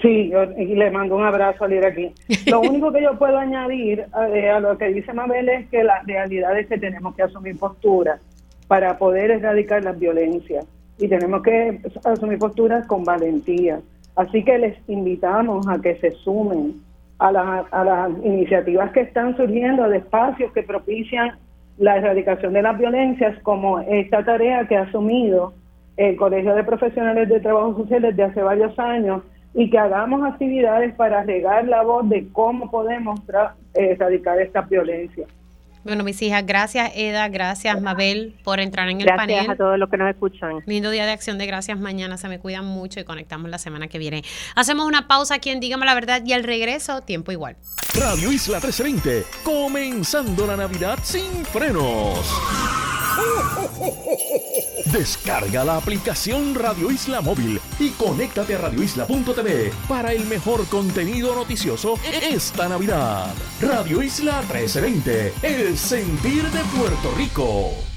Sí, yo, y le mando un abrazo al iraquí. Lo único que yo puedo añadir eh, a lo que dice Mabel es que la realidad es que tenemos que asumir posturas para poder erradicar las violencias y tenemos que asumir posturas con valentía Así que les invitamos a que se sumen a, a las iniciativas que están surgiendo de espacios que propician la erradicación de las violencias, como esta tarea que ha asumido el Colegio de Profesionales de Trabajo Social desde hace varios años y que hagamos actividades para regar la voz de cómo podemos eh, erradicar esta violencia. Bueno, mis hijas, gracias Eda, gracias Mabel por entrar en el Gracias panel. a todos los que nos escuchan. Lindo día de acción de gracias mañana, se me cuidan mucho y conectamos la semana que viene. Hacemos una pausa aquí en Dígame la Verdad y al regreso, tiempo igual. Radio Isla 1320, comenzando la Navidad sin frenos. Descarga la aplicación Radio Isla Móvil y conéctate a radioisla.tv para el mejor contenido noticioso esta Navidad. Radio Isla 1320, el sentir de Puerto Rico.